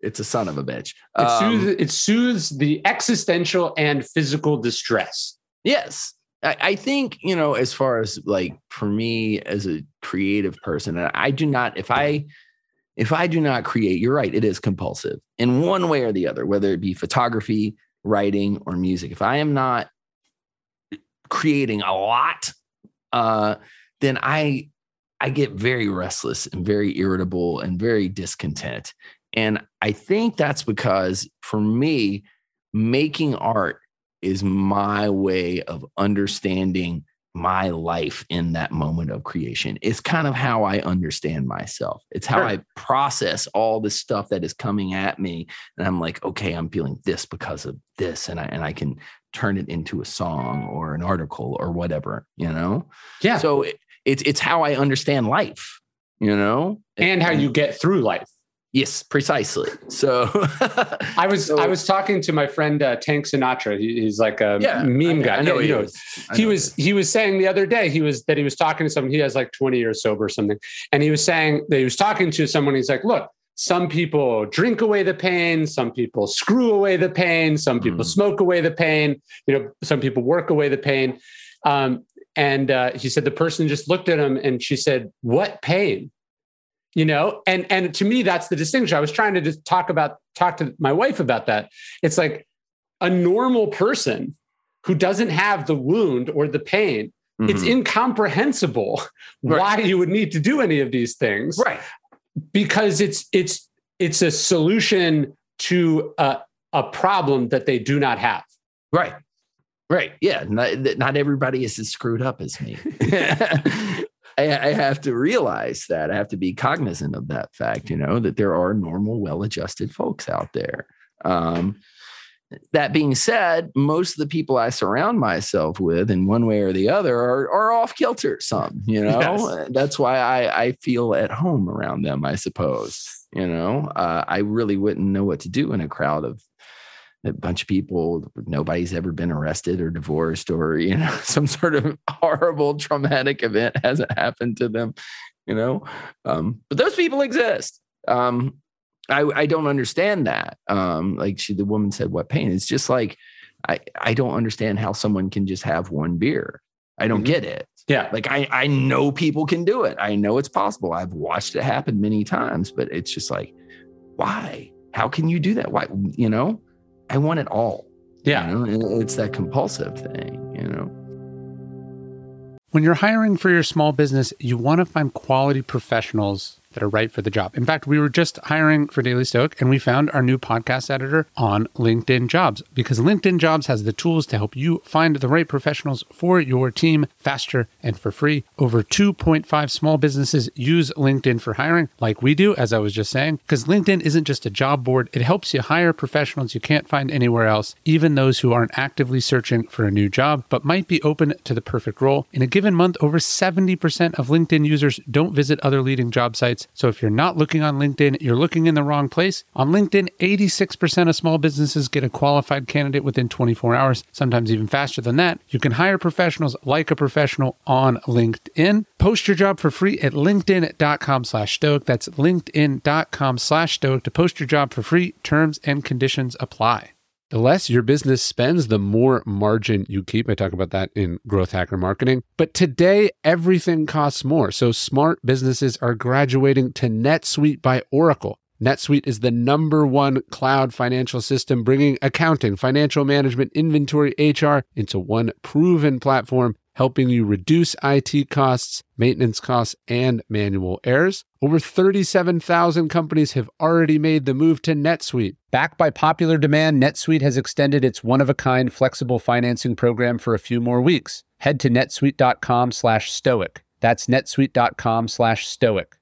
it's a son of a bitch. It, um, soothes, it soothes the existential and physical distress. Yes. I, I think, you know, as far as like for me as a creative person, I do not, if I, if I do not create, you're right, it is compulsive in one way or the other, whether it be photography, writing, or music. If I am not creating a lot, uh, then I I get very restless and very irritable and very discontent. And I think that's because for me, making art is my way of understanding my life in that moment of creation. It's kind of how I understand myself. It's how sure. I process all the stuff that is coming at me. And I'm like, okay, I'm feeling this because of this. And I and I can turn it into a song or an article or whatever, you know? Yeah. So it, it's it's how I understand life, you know? And how you get through life. Yes, precisely. So I was so, I was talking to my friend uh, Tank Sinatra. He, he's like a yeah, meme I, guy. I know, yeah, he, know, he was he was saying the other day he was that he was talking to someone. He has like twenty years sober or something, and he was saying that he was talking to someone. He's like, look, some people drink away the pain, some people screw away the pain, some people mm. smoke away the pain. You know, some people work away the pain. Um, and uh, he said the person just looked at him and she said, "What pain?" You know? And and to me that's the distinction. I was trying to just talk about talk to my wife about that. It's like a normal person who doesn't have the wound or the pain mm-hmm. it's incomprehensible right. why you would need to do any of these things right. because it's it's it's a solution to a, a problem that they do not have. Right. Right. Yeah. Not, not everybody is as screwed up as me I, I, have to realize that I have to be cognizant of that fact, you know, that there are normal, well adjusted folks out there. Um, that being said, most of the people I surround myself with in one way or the other are, are off kilter some, you know, yes. that's why I, I feel at home around them, I suppose, you know, uh, I really wouldn't know what to do in a crowd of a bunch of people nobody's ever been arrested or divorced or you know some sort of horrible traumatic event hasn't happened to them you know? Um, but those people exist. Um, I, I don't understand that. Um, like she the woman said what pain? It's just like i i don't understand how someone can just have one beer. I don't mm-hmm. get it. Yeah. Like i i know people can do it. I know it's possible. I've watched it happen many times but it's just like why? How can you do that? Why you know I want it all. Yeah. You know? It's that compulsive thing, you know. When you're hiring for your small business, you want to find quality professionals that are right for the job. In fact, we were just hiring for Daily Stoic and we found our new podcast editor on LinkedIn Jobs because LinkedIn Jobs has the tools to help you find the right professionals for your team faster and for free. Over 2.5 small businesses use LinkedIn for hiring, like we do, as I was just saying, because LinkedIn isn't just a job board, it helps you hire professionals you can't find anywhere else, even those who aren't actively searching for a new job but might be open to the perfect role. In a given month, over 70% of LinkedIn users don't visit other leading job sites so if you're not looking on LinkedIn, you're looking in the wrong place. On LinkedIn, 86% of small businesses get a qualified candidate within 24 hours, sometimes even faster than that. You can hire professionals like a professional on LinkedIn. Post your job for free at linkedin.com slash stoic. That's linkedin.com slash stoic to post your job for free. Terms and conditions apply. The less your business spends, the more margin you keep. I talk about that in Growth Hacker Marketing. But today, everything costs more. So smart businesses are graduating to NetSuite by Oracle. NetSuite is the number one cloud financial system, bringing accounting, financial management, inventory, HR into one proven platform helping you reduce IT costs, maintenance costs, and manual errors. Over 37,000 companies have already made the move to NetSuite. Backed by popular demand, NetSuite has extended its one-of-a-kind flexible financing program for a few more weeks. Head to netsuite.com slash stoic. That's netsuite.com slash stoic.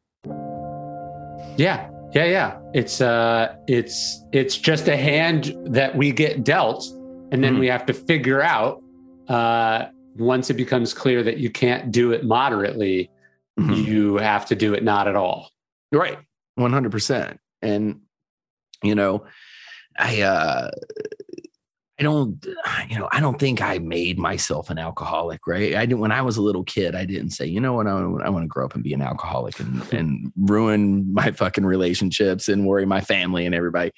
Yeah, yeah, yeah. It's uh it's it's just a hand that we get dealt, and then mm-hmm. we have to figure out uh once it becomes clear that you can't do it moderately, mm-hmm. you have to do it not at all. Right. 100%. And, you know, I, uh, I don't, you know, I don't think I made myself an alcoholic, right? I didn't, when I was a little kid, I didn't say, you know what, I, I want to grow up and be an alcoholic and, and ruin my fucking relationships and worry my family and everybody.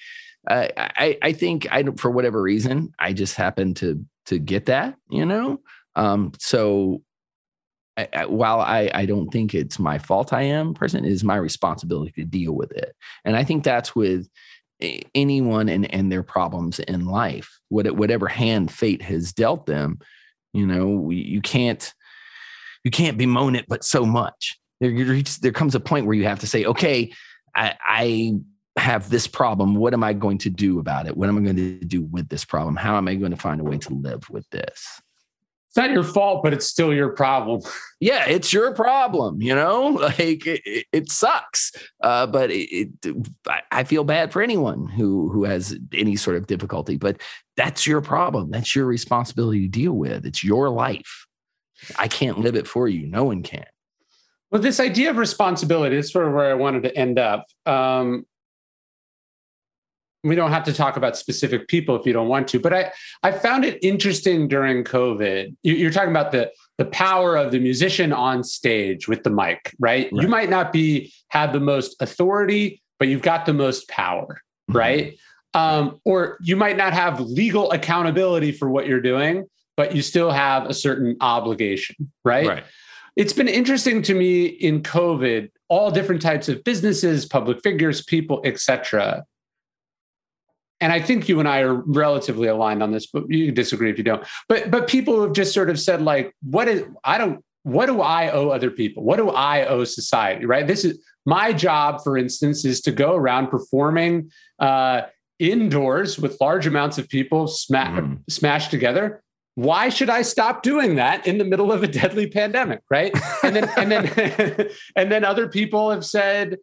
Uh, I, I think I, for whatever reason, I just happened to, to get that, you know? Um, so I, I, while I, I don't think it's my fault I am present, it is my responsibility to deal with it. And I think that's with anyone and, and their problems in life, what, whatever hand fate has dealt them, you know, you can't, you can't bemoan it, but so much. There, there comes a point where you have to say, okay, I, I have this problem. What am I going to do about it? What am I going to do with this problem? How am I going to find a way to live with this? It's not your fault, but it's still your problem. Yeah, it's your problem. You know, like it, it sucks. Uh, but it, it, I feel bad for anyone who who has any sort of difficulty. But that's your problem. That's your responsibility to deal with. It's your life. I can't live it for you. No one can. Well, this idea of responsibility is sort of where I wanted to end up. Um, we don't have to talk about specific people if you don't want to but i i found it interesting during covid. You, are talking about the the power of the musician on stage with the mic right, right. you might not be have the most authority but you've got the most power mm-hmm. right? Um, or you might not have legal accountability for what you're doing but you still have a certain obligation right? Right. It's been interesting to me in covid all different types of businesses public figures people etc and I think you and I are relatively aligned on this, but you disagree if you don't. But but people have just sort of said like, what is I don't what do I owe other people? What do I owe society? Right. This is my job, for instance, is to go around performing uh, indoors with large amounts of people sma- mm. smashed together. Why should I stop doing that in the middle of a deadly pandemic? Right. And then and then and then other people have said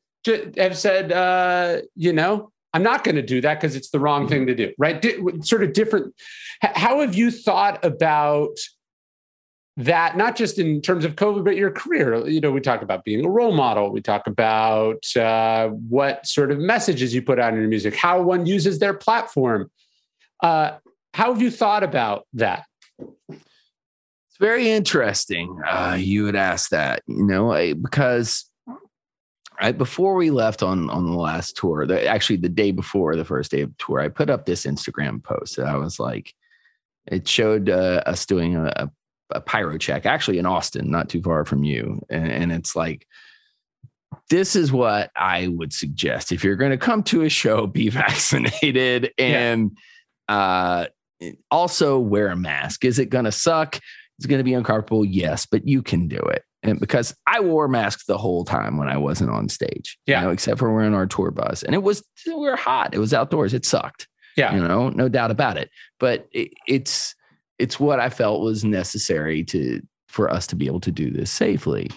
have said uh, you know I'm not going to do that because it's the wrong thing to do, right? sort of different. How have you thought about that, not just in terms of COVID, but your career? You know, we talk about being a role model. We talk about uh, what sort of messages you put out in your music, how one uses their platform. Uh, how have you thought about that? It's very interesting. Uh, you would ask that, you know, I, because I, before we left on on the last tour, the, actually the day before the first day of tour, I put up this Instagram post that I was like, it showed uh, us doing a, a, pyro check, actually in Austin, not too far from you, and, and it's like, this is what I would suggest if you're going to come to a show, be vaccinated and yeah. uh, also wear a mask. Is it going to suck? It's going to be uncomfortable, yes, but you can do it and because I wore masks the whole time when I wasn't on stage, yeah, you know, except for wearing our tour bus, and it was we were hot. It was outdoors. It sucked. Yeah, you know, no doubt about it. But it, it's it's what I felt was necessary to for us to be able to do this safely,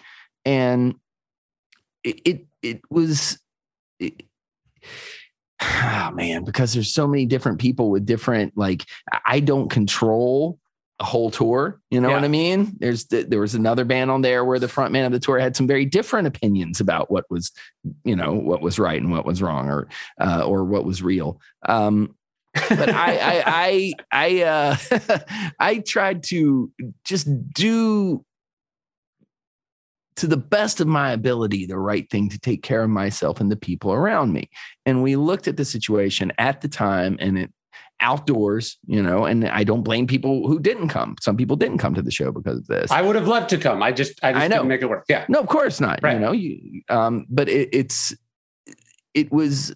and it it, it was. It, oh ah, man because there's so many different people with different like i don't control a whole tour. You know yeah. what I mean? There's the, there was another band on there where the front man of the tour had some very different opinions about what was, you know, what was right and what was wrong, or uh, or what was real. Um, but I I I I, uh, I tried to just do to the best of my ability the right thing to take care of myself and the people around me. And we looked at the situation at the time, and it outdoors, you know, and I don't blame people who didn't come. Some people didn't come to the show because of this. I would have loved to come. I just, I just I know. didn't make it work. Yeah. No, of course not. Right. You know, you, um, but it, it's, it was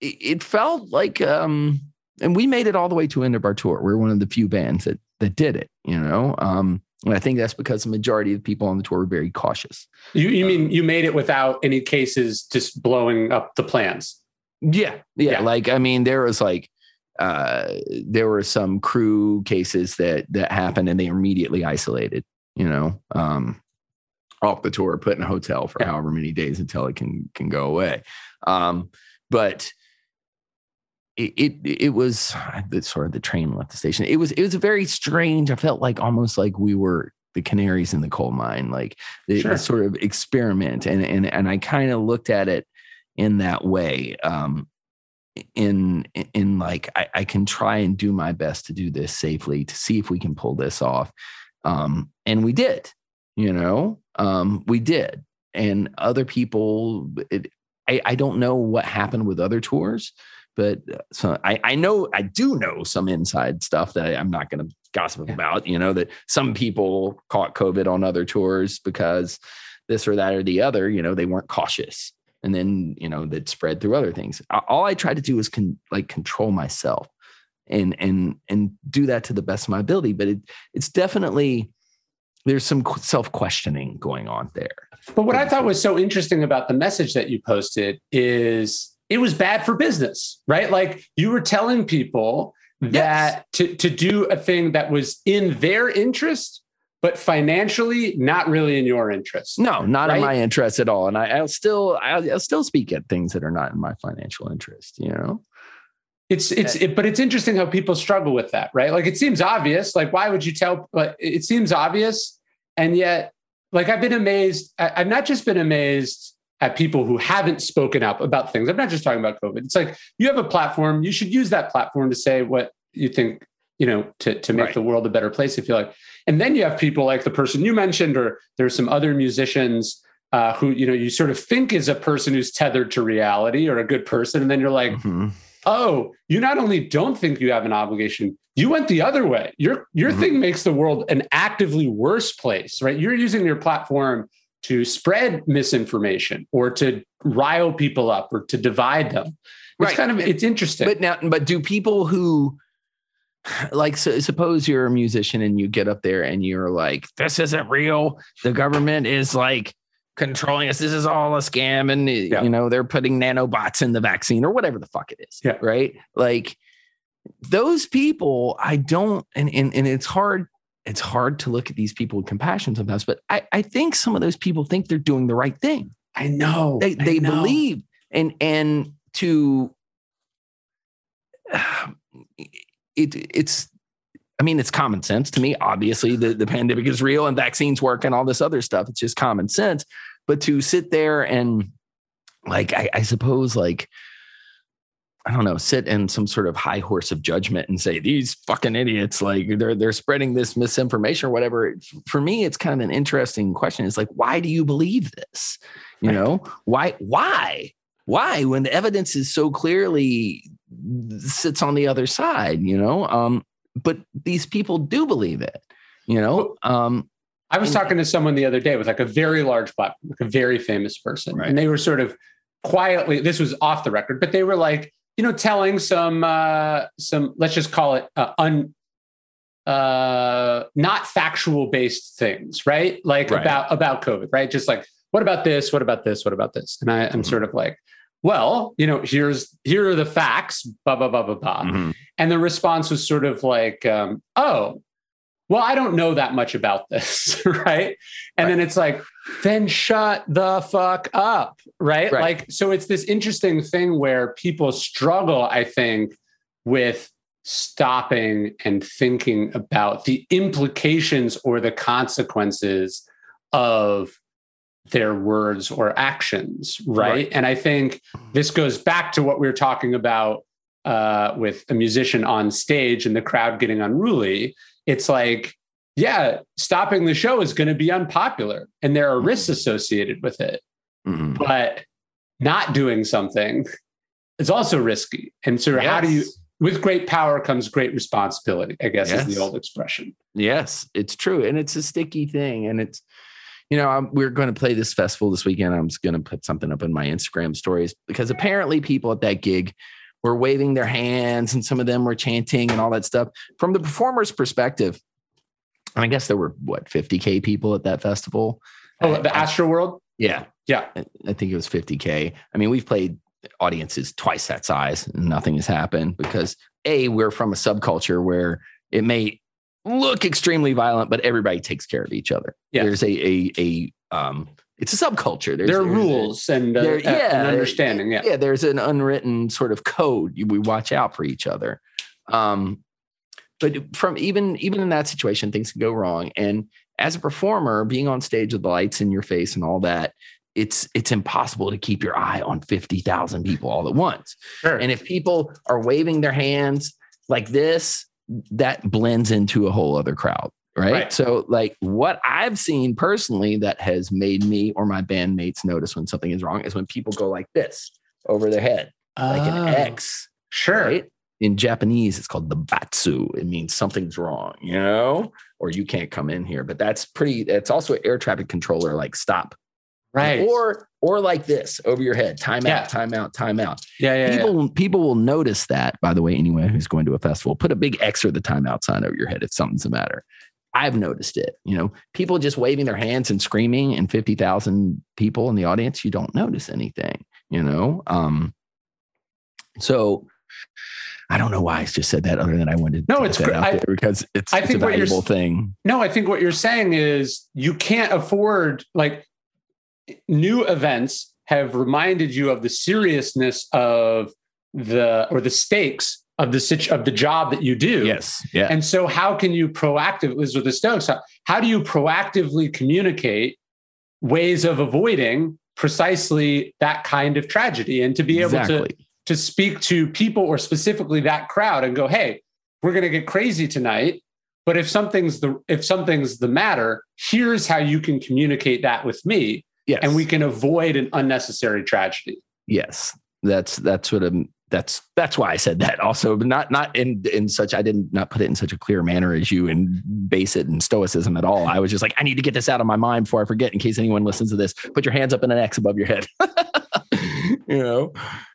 it, it felt like um and we made it all the way to end of our tour. We are one of the few bands that that did it, you know. Um, and I think that's because the majority of people on the tour were very cautious. You, you mean you made it without any cases just blowing up the plans? Yeah, yeah. yeah. Like I mean, there was like uh, there were some crew cases that that happened, and they immediately isolated. You know, um, off the tour, put in a hotel for yeah. however many days until it can can go away. Um, but it, it, it was sort of the train left the station. It was it was a very strange. I felt like almost like we were the canaries in the coal mine, like the, sure. sort of experiment. And and and I kind of looked at it in that way. Um, in in like I, I can try and do my best to do this safely to see if we can pull this off. Um, and we did, you know, um, we did. And other people, it, I, I don't know what happened with other tours but uh, so I, I know I do know some inside stuff that I, am not going to gossip yeah. about. You know that some people caught COVID on other tours because this or that or the other. You know they weren't cautious, and then you know that spread through other things. All I try to do is con- like control myself and and and do that to the best of my ability. But it it's definitely there's some self questioning going on there. But what I thought was so interesting about the message that you posted is it was bad for business, right? Like you were telling people that yes. to, to do a thing that was in their interest, but financially not really in your interest. No, not right? in my interest at all. And I, will still, I'll, I'll, still speak at things that are not in my financial interest, you know? It's, it's, it, but it's interesting how people struggle with that, right? Like it seems obvious. Like, why would you tell, but it seems obvious. And yet, like, I've been amazed. I, I've not just been amazed at people who haven't spoken up about things. I'm not just talking about COVID. It's like you have a platform, you should use that platform to say what you think, you know, to, to make right. the world a better place, if you like. And then you have people like the person you mentioned, or there's some other musicians uh, who, you know, you sort of think is a person who's tethered to reality or a good person. And then you're like, mm-hmm. oh, you not only don't think you have an obligation, you went the other way. Your your mm-hmm. thing makes the world an actively worse place, right? You're using your platform to spread misinformation or to rile people up or to divide them. It's right. kind of it's interesting. But now, but do people who like so, suppose you're a musician and you get up there and you're like, this isn't real. The government is like controlling us. This is all a scam, and yeah. you know they're putting nanobots in the vaccine or whatever the fuck it is. Yeah. Right. Like those people, I don't, and and and it's hard it's hard to look at these people with compassion sometimes, but I, I think some of those people think they're doing the right thing. I know. They they know. believe and and to it it's I mean, it's common sense to me. Obviously, the, the pandemic is real and vaccines work and all this other stuff. It's just common sense. But to sit there and like I, I suppose like I don't know, sit in some sort of high horse of judgment and say these fucking idiots, like they're they're spreading this misinformation or whatever. For me, it's kind of an interesting question. It's like, why do you believe this? You right. know, why why why when the evidence is so clearly sits on the other side? You know, um, but these people do believe it. You know, um, I was talking to someone the other day with like a very large platform, like a very famous person, right. and they were sort of quietly. This was off the record, but they were like you know, telling some uh, some let's just call it uh, un uh, not factual based things, right? Like right. about about COVID, right? Just like what about this? What about this? What about this? And I, am mm-hmm. sort of like, well, you know, here's here are the facts, blah blah blah blah blah. Mm-hmm. And the response was sort of like, um, oh, well, I don't know that much about this, right? And right. then it's like, then shut the fuck up, right? right? Like, so it's this interesting thing where people struggle, I think, with stopping and thinking about the implications or the consequences of their words or actions, right? right. And I think this goes back to what we were talking about uh, with a musician on stage and the crowd getting unruly it's like, yeah, stopping the show is going to be unpopular and there are mm-hmm. risks associated with it. Mm-hmm. But not doing something is also risky. And so, yes. how do you, with great power comes great responsibility, I guess yes. is the old expression. Yes, it's true. And it's a sticky thing. And it's, you know, I'm, we're going to play this festival this weekend. I'm just going to put something up in my Instagram stories because apparently people at that gig were waving their hands and some of them were chanting and all that stuff. From the performer's perspective, and I guess there were what 50k people at that festival. Oh, the Astro World. Yeah, yeah. I think it was 50k. I mean, we've played audiences twice that size, and nothing has happened because a we're from a subculture where it may look extremely violent, but everybody takes care of each other. Yeah. There's a a a um it's a subculture. There's, there are there's rules and uh, there- uh, yeah, and understanding. Yeah. yeah, there's an unwritten sort of code. We watch out for each other. Um, but from even even in that situation, things can go wrong. And as a performer, being on stage with the lights in your face and all that, it's it's impossible to keep your eye on fifty thousand people all at once. Sure. And if people are waving their hands like this, that blends into a whole other crowd. Right? Right. So, like what I've seen personally that has made me or my bandmates notice when something is wrong is when people go like this over their head, like Oh, an X. Sure. Right? In Japanese, it's called the batsu. It means something's wrong, you know, or you can't come in here. But that's pretty, it's also an air traffic controller, like stop. Right. Or or like this over your head. Time Yeah. out, time out, time out yeah. Yeah. yeah. people people will notice that by the way anyone who's going to a festival put a big x or the timeout sign over your head if something's the matter i've noticed it you know people just waving their hands and screaming and 50,000 people in the audience you don't notice anything you know um so i don't know why i just said that other than i wanted to No, it's that I- because it's, I it's a think what you're valuable thing No, I think what you're saying is you can't afford like new events have reminded you of the seriousness of the or the stakes of the situ- of the job that you do. yes yeah And so how can you proactively this is with the Stoics? How, how do you proactively communicate ways of avoiding precisely that kind of tragedy and to be able to to speak to people or specifically that crowd and go, hey, we're going to get crazy tonight. But if something's the if something's the matter, here's how you can communicate that with me, yes and we can avoid an unnecessary tragedy. Yes, that's that's what I'm. That's that's why I said that. Also, but not not in in such. I didn't not put it in such a clear manner as you and base it in stoicism at all. I was just like, I need to get this out of my mind before I forget. In case anyone listens to this, put your hands up in an X above your head. you know,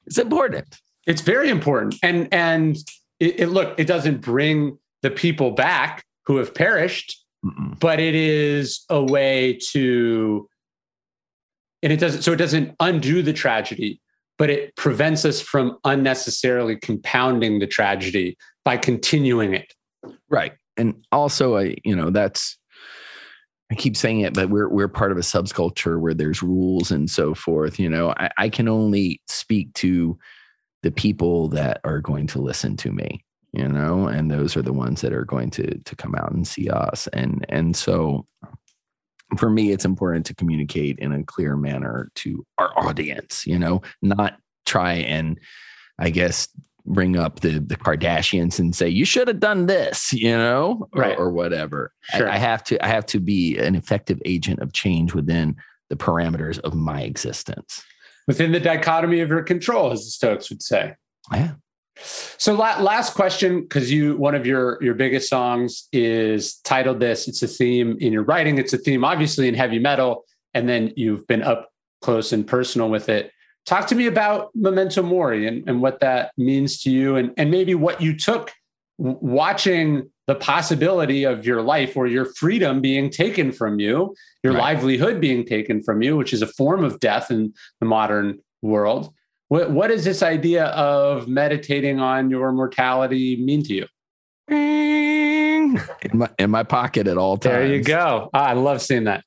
it's important. It's very important, and and it, it look it doesn't bring the people back who have perished, Mm-mm. but it is a way to and it doesn't so it doesn't undo the tragedy but it prevents us from unnecessarily compounding the tragedy by continuing it Right, and also, I you know that's. I keep saying it, but we're we're part of a subculture where there's rules and so forth. You know, I, I can only speak to the people that are going to listen to me. You know, and those are the ones that are going to to come out and see us. And and so, for me, it's important to communicate in a clear manner to our audience. You know, not try and, I guess, bring up the the Kardashians and say you should have done this, you know, or, Right. or whatever. I- Sure. I, have to I have to be an effective agent of change within the parameters of my existence. within the dichotomy of your control as the Stoics would say Yeah. So la- last question because you one of your your biggest songs is titled this. It's a theme in your writing. It's a theme obviously in heavy metal and then you've been up close and personal with it. Talk to me about memento mori and, and what that means to you and, and maybe what you took watching the possibility of your life or your freedom being taken from you your Right. livelihood being taken from you which is a form of death in the modern world what, what does this idea of meditating on your mortality mean to you In my in my pocket at all times. there you go Ah, i love seeing that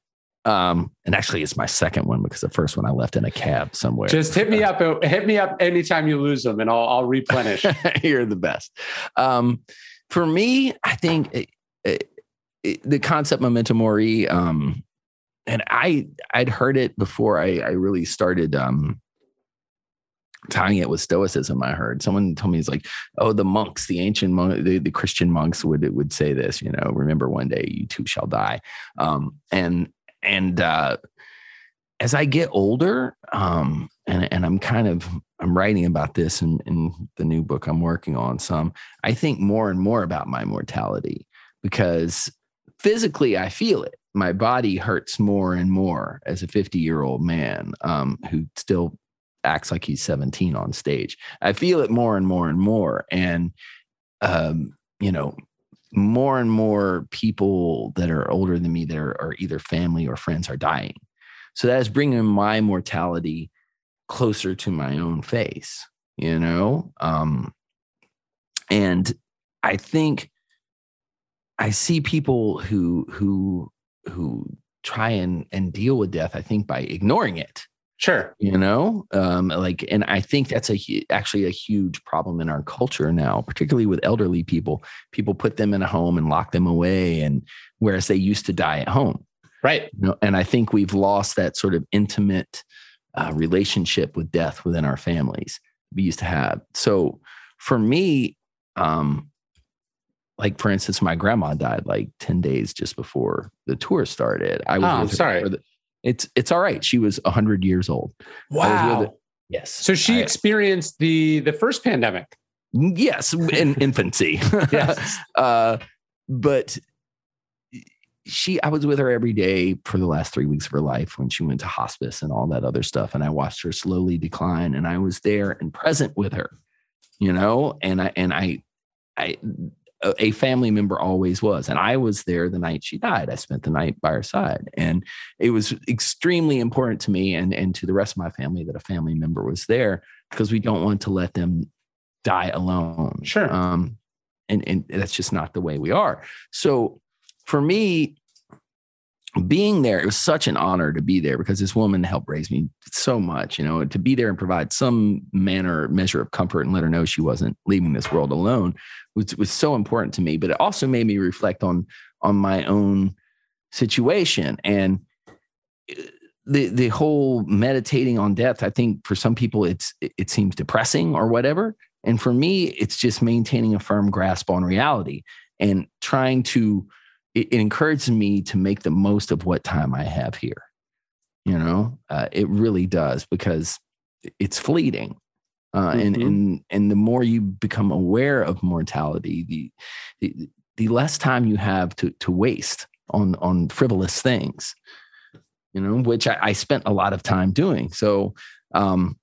Um, and actually, it's my second one because the first one I left in a cab somewhere. just hit me up hit me up anytime you lose them and i'll, I'll replenish You're the best. Um, for me, I think it, it, it- the concept memento mori. Um, and I I'd heard it before I, I really started um, tying it with stoicism. I heard someone told me it's like, oh, the monks, the ancient monk, the, the Christian monks would would say this. You know, remember one day you too shall die. Um, and and uh, as I get older, um, and and I'm kind of I'm writing about this in, in the new book I'm working on. Some I think more and more about my mortality because physically I feel it. my body hurts more and more as a 50 year old man um, who still acts like he's 17 on stage. I feel it more and more and more. And, um, you know, more and more people that are older than me that are, are either family or friends are dying. So that is bringing my mortality closer to my own face, you know? Um, and I think I see people who, who, who try and, and deal with death, I think by ignoring it Sure. You know, um, like, and I think that's a actually a huge problem in our culture now, particularly with elderly people. People put them in a home and lock them away, and whereas they used to die at home. Right. You know, and I think we've lost that sort of intimate uh, relationship with death within our families we used to have. So for me, um, like for instance, my grandma died like 10 days just before the tour started. I was oh, sorry. The, it's it's all right. She was hundred years old. Wow. Yes. So she I, experienced the the first pandemic. Yes, in infancy. yes. Uh, but she, I was with her every day for the last three weeks of her life when she went to hospice and all that other stuff, and I watched her slowly decline, and I was there and present with her, you know, and I and I, I a family member always was. And I was there the night she died. I spent the night by her side. And it was extremely important to me and, and to the rest of my family that a family member was there because we don't want to let them die alone. Sure. Um, and, and that's just not the way we are. So for me, being there, it was such an honor to be there because this woman helped raise me so much, you know, to be there and provide some manner, measure of comfort and let her know she wasn't leaving this world alone was, was so important to me. But it also made me reflect on, on my own situation and uh, the, the whole meditating on death. I think for some people it's, it seems depressing or whatever. And for me, it's just maintaining a firm grasp on reality and trying to, it, it encourages me to make the most of what time I have here. You know, uh, it really does because it's fleeting. Uh, mm-hmm. and and and the more you become aware of mortality, the, the the less time you have to to waste on on frivolous things. You know, which I, I spent a lot of time doing. So, um,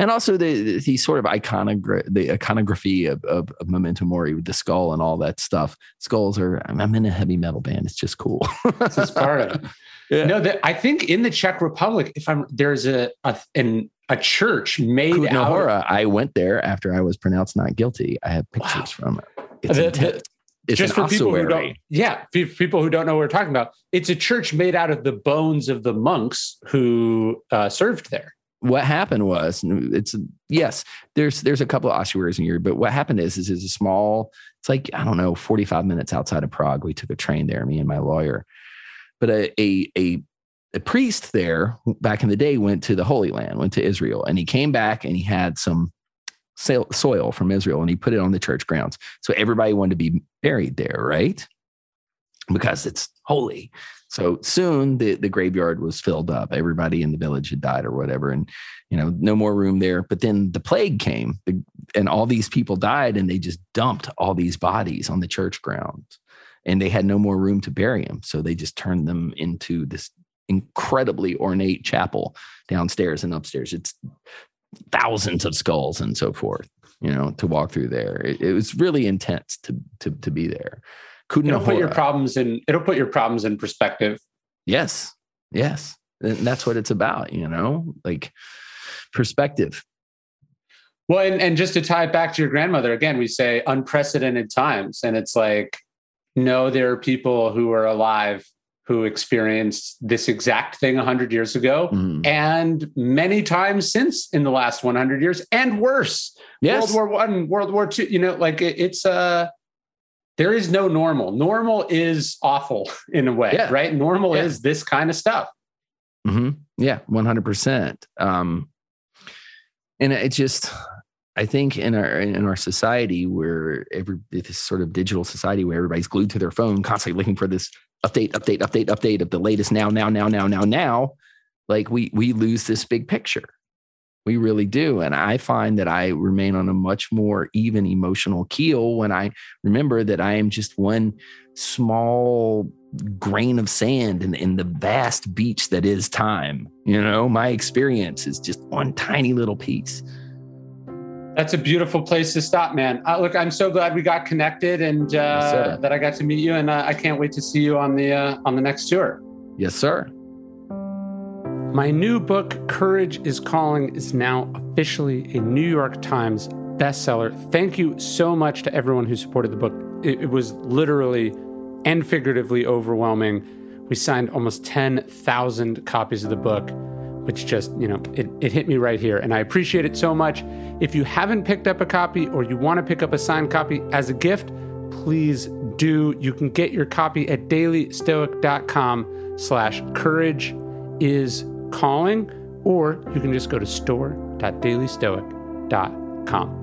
and also the the sort of iconogra- the iconography of, of, of memento mori with the skull and all that stuff skulls are i'm in a heavy metal band it's just cool it's part of it yeah. no that i think in the czech republic if i'm there's a, a an a church made Kutná out Hora, I went there after I was pronounced not guilty. I have pictures wow. from it. It's, the, the, it's just for people who don't, yeah, people who don't know what we're talking about. It's a church made out of the bones of the monks who uh, served there what happened was it's yes there's there's a couple of ossuaries in Europe but what happened is is is a small it's like i don't know 45 minutes outside of prague we took a train there me and my lawyer. But a a a, a priest there back in the day went to the holy land went to israel and he came back and he had some soil from israel and he put it on the church grounds. So everybody wanted to be buried there right because it's holy so soon the, the graveyard was filled up. Everybody in the village had died or whatever. And, you know, no more room there. But then the plague came and all these people died and they just dumped all these bodies on the church grounds and they had no more room to bury them. So they just turned them into this incredibly ornate chapel downstairs and upstairs. It's thousands of skulls and so forth, you know, to walk through there. It, it was really intense to, to, to be there it'll put your problems in it'll put your problems in perspective. Yes yes. And that's what it's about you know like perspective. Well and, and just to tie it back to your grandmother again we say unprecedented times and it's like no there are people who are alive who experienced this exact thing 100 years ago mm. and many times since in the last 100 years and worse. Yes. world war one world war two you know like it, it's uh there is no normal. Normal is awful in a way, yeah. right? Normal yeah. is this kind of stuff. Mm-hmm. Yeah, one hundred percent. Um, and it just, I think in our in our society where every this sort of digital society where everybody's glued to their phone, constantly looking for this update, update, update, update of the latest now, now, now, now, now, now, like we we lose this big picture. We really do. And I find that I remain on a much more even emotional keel when I remember that I am just one small grain of sand in, in the vast beach that is time. You know, my experience is just one tiny little piece. That's a beautiful place to stop, man. Uh, look, I'm so glad we got connected and uh, that I got to meet you, and uh, I can't wait to see you on the uh, on the next tour. Yes, sir. My new book, Courage is Calling, is now officially a New York Times bestseller. Thank you so much to everyone who supported the book. It, it was literally and figuratively overwhelming. We signed almost 10,000 copies of the book, which just, you know, it, it hit me right here. And I appreciate it so much. If you haven't picked up a copy or you want to pick up a signed copy as a gift, please do. You can get your copy at dailystoic.com slash courage is calling, or you can just go to store.dailystoic.com.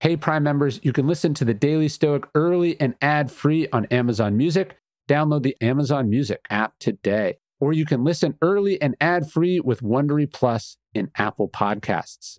Hey, Prime members, you can listen to the Daily Stoic early and ad free on Amazon Music. Download the Amazon Music app today. Or you can listen early and ad free with Wondery Plus in Apple Podcasts.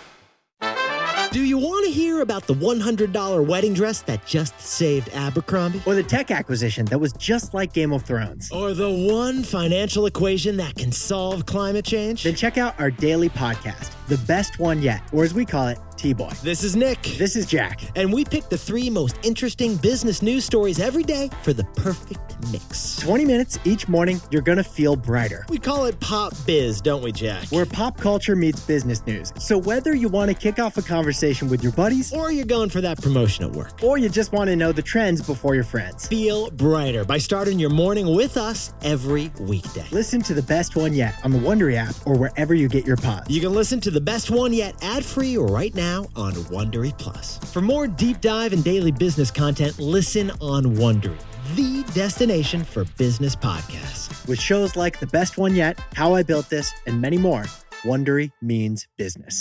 Do you want to hear about the $100 wedding dress that just saved Abercrombie? Or the tech acquisition that was just like Game of Thrones? Or the one financial equation that can solve climate change? Then check out our daily podcast, The Best One Yet, or as we call it, TBOY. This is Nick. This is Jack. And we pick the three most interesting business news stories every day for the perfect mix. 20 minutes each morning, you're going to feel brighter. We call it Pop Biz, don't we, Jack? Where pop culture meets business news. So whether you want to kick off a conversation with your buddies, or you're going for that promotion at work, or you just want to know the trends before your friends, feel brighter by starting your morning with us every weekday. Listen to the best one yet on the Wondery app or wherever you get your pods. You can listen to the best one yet ad free right now on Wondery Plus. For more deep dive and daily business content, listen on Wondery, the destination for business podcasts. With shows like The Best One Yet, How I Built This, and many more, Wondery means business.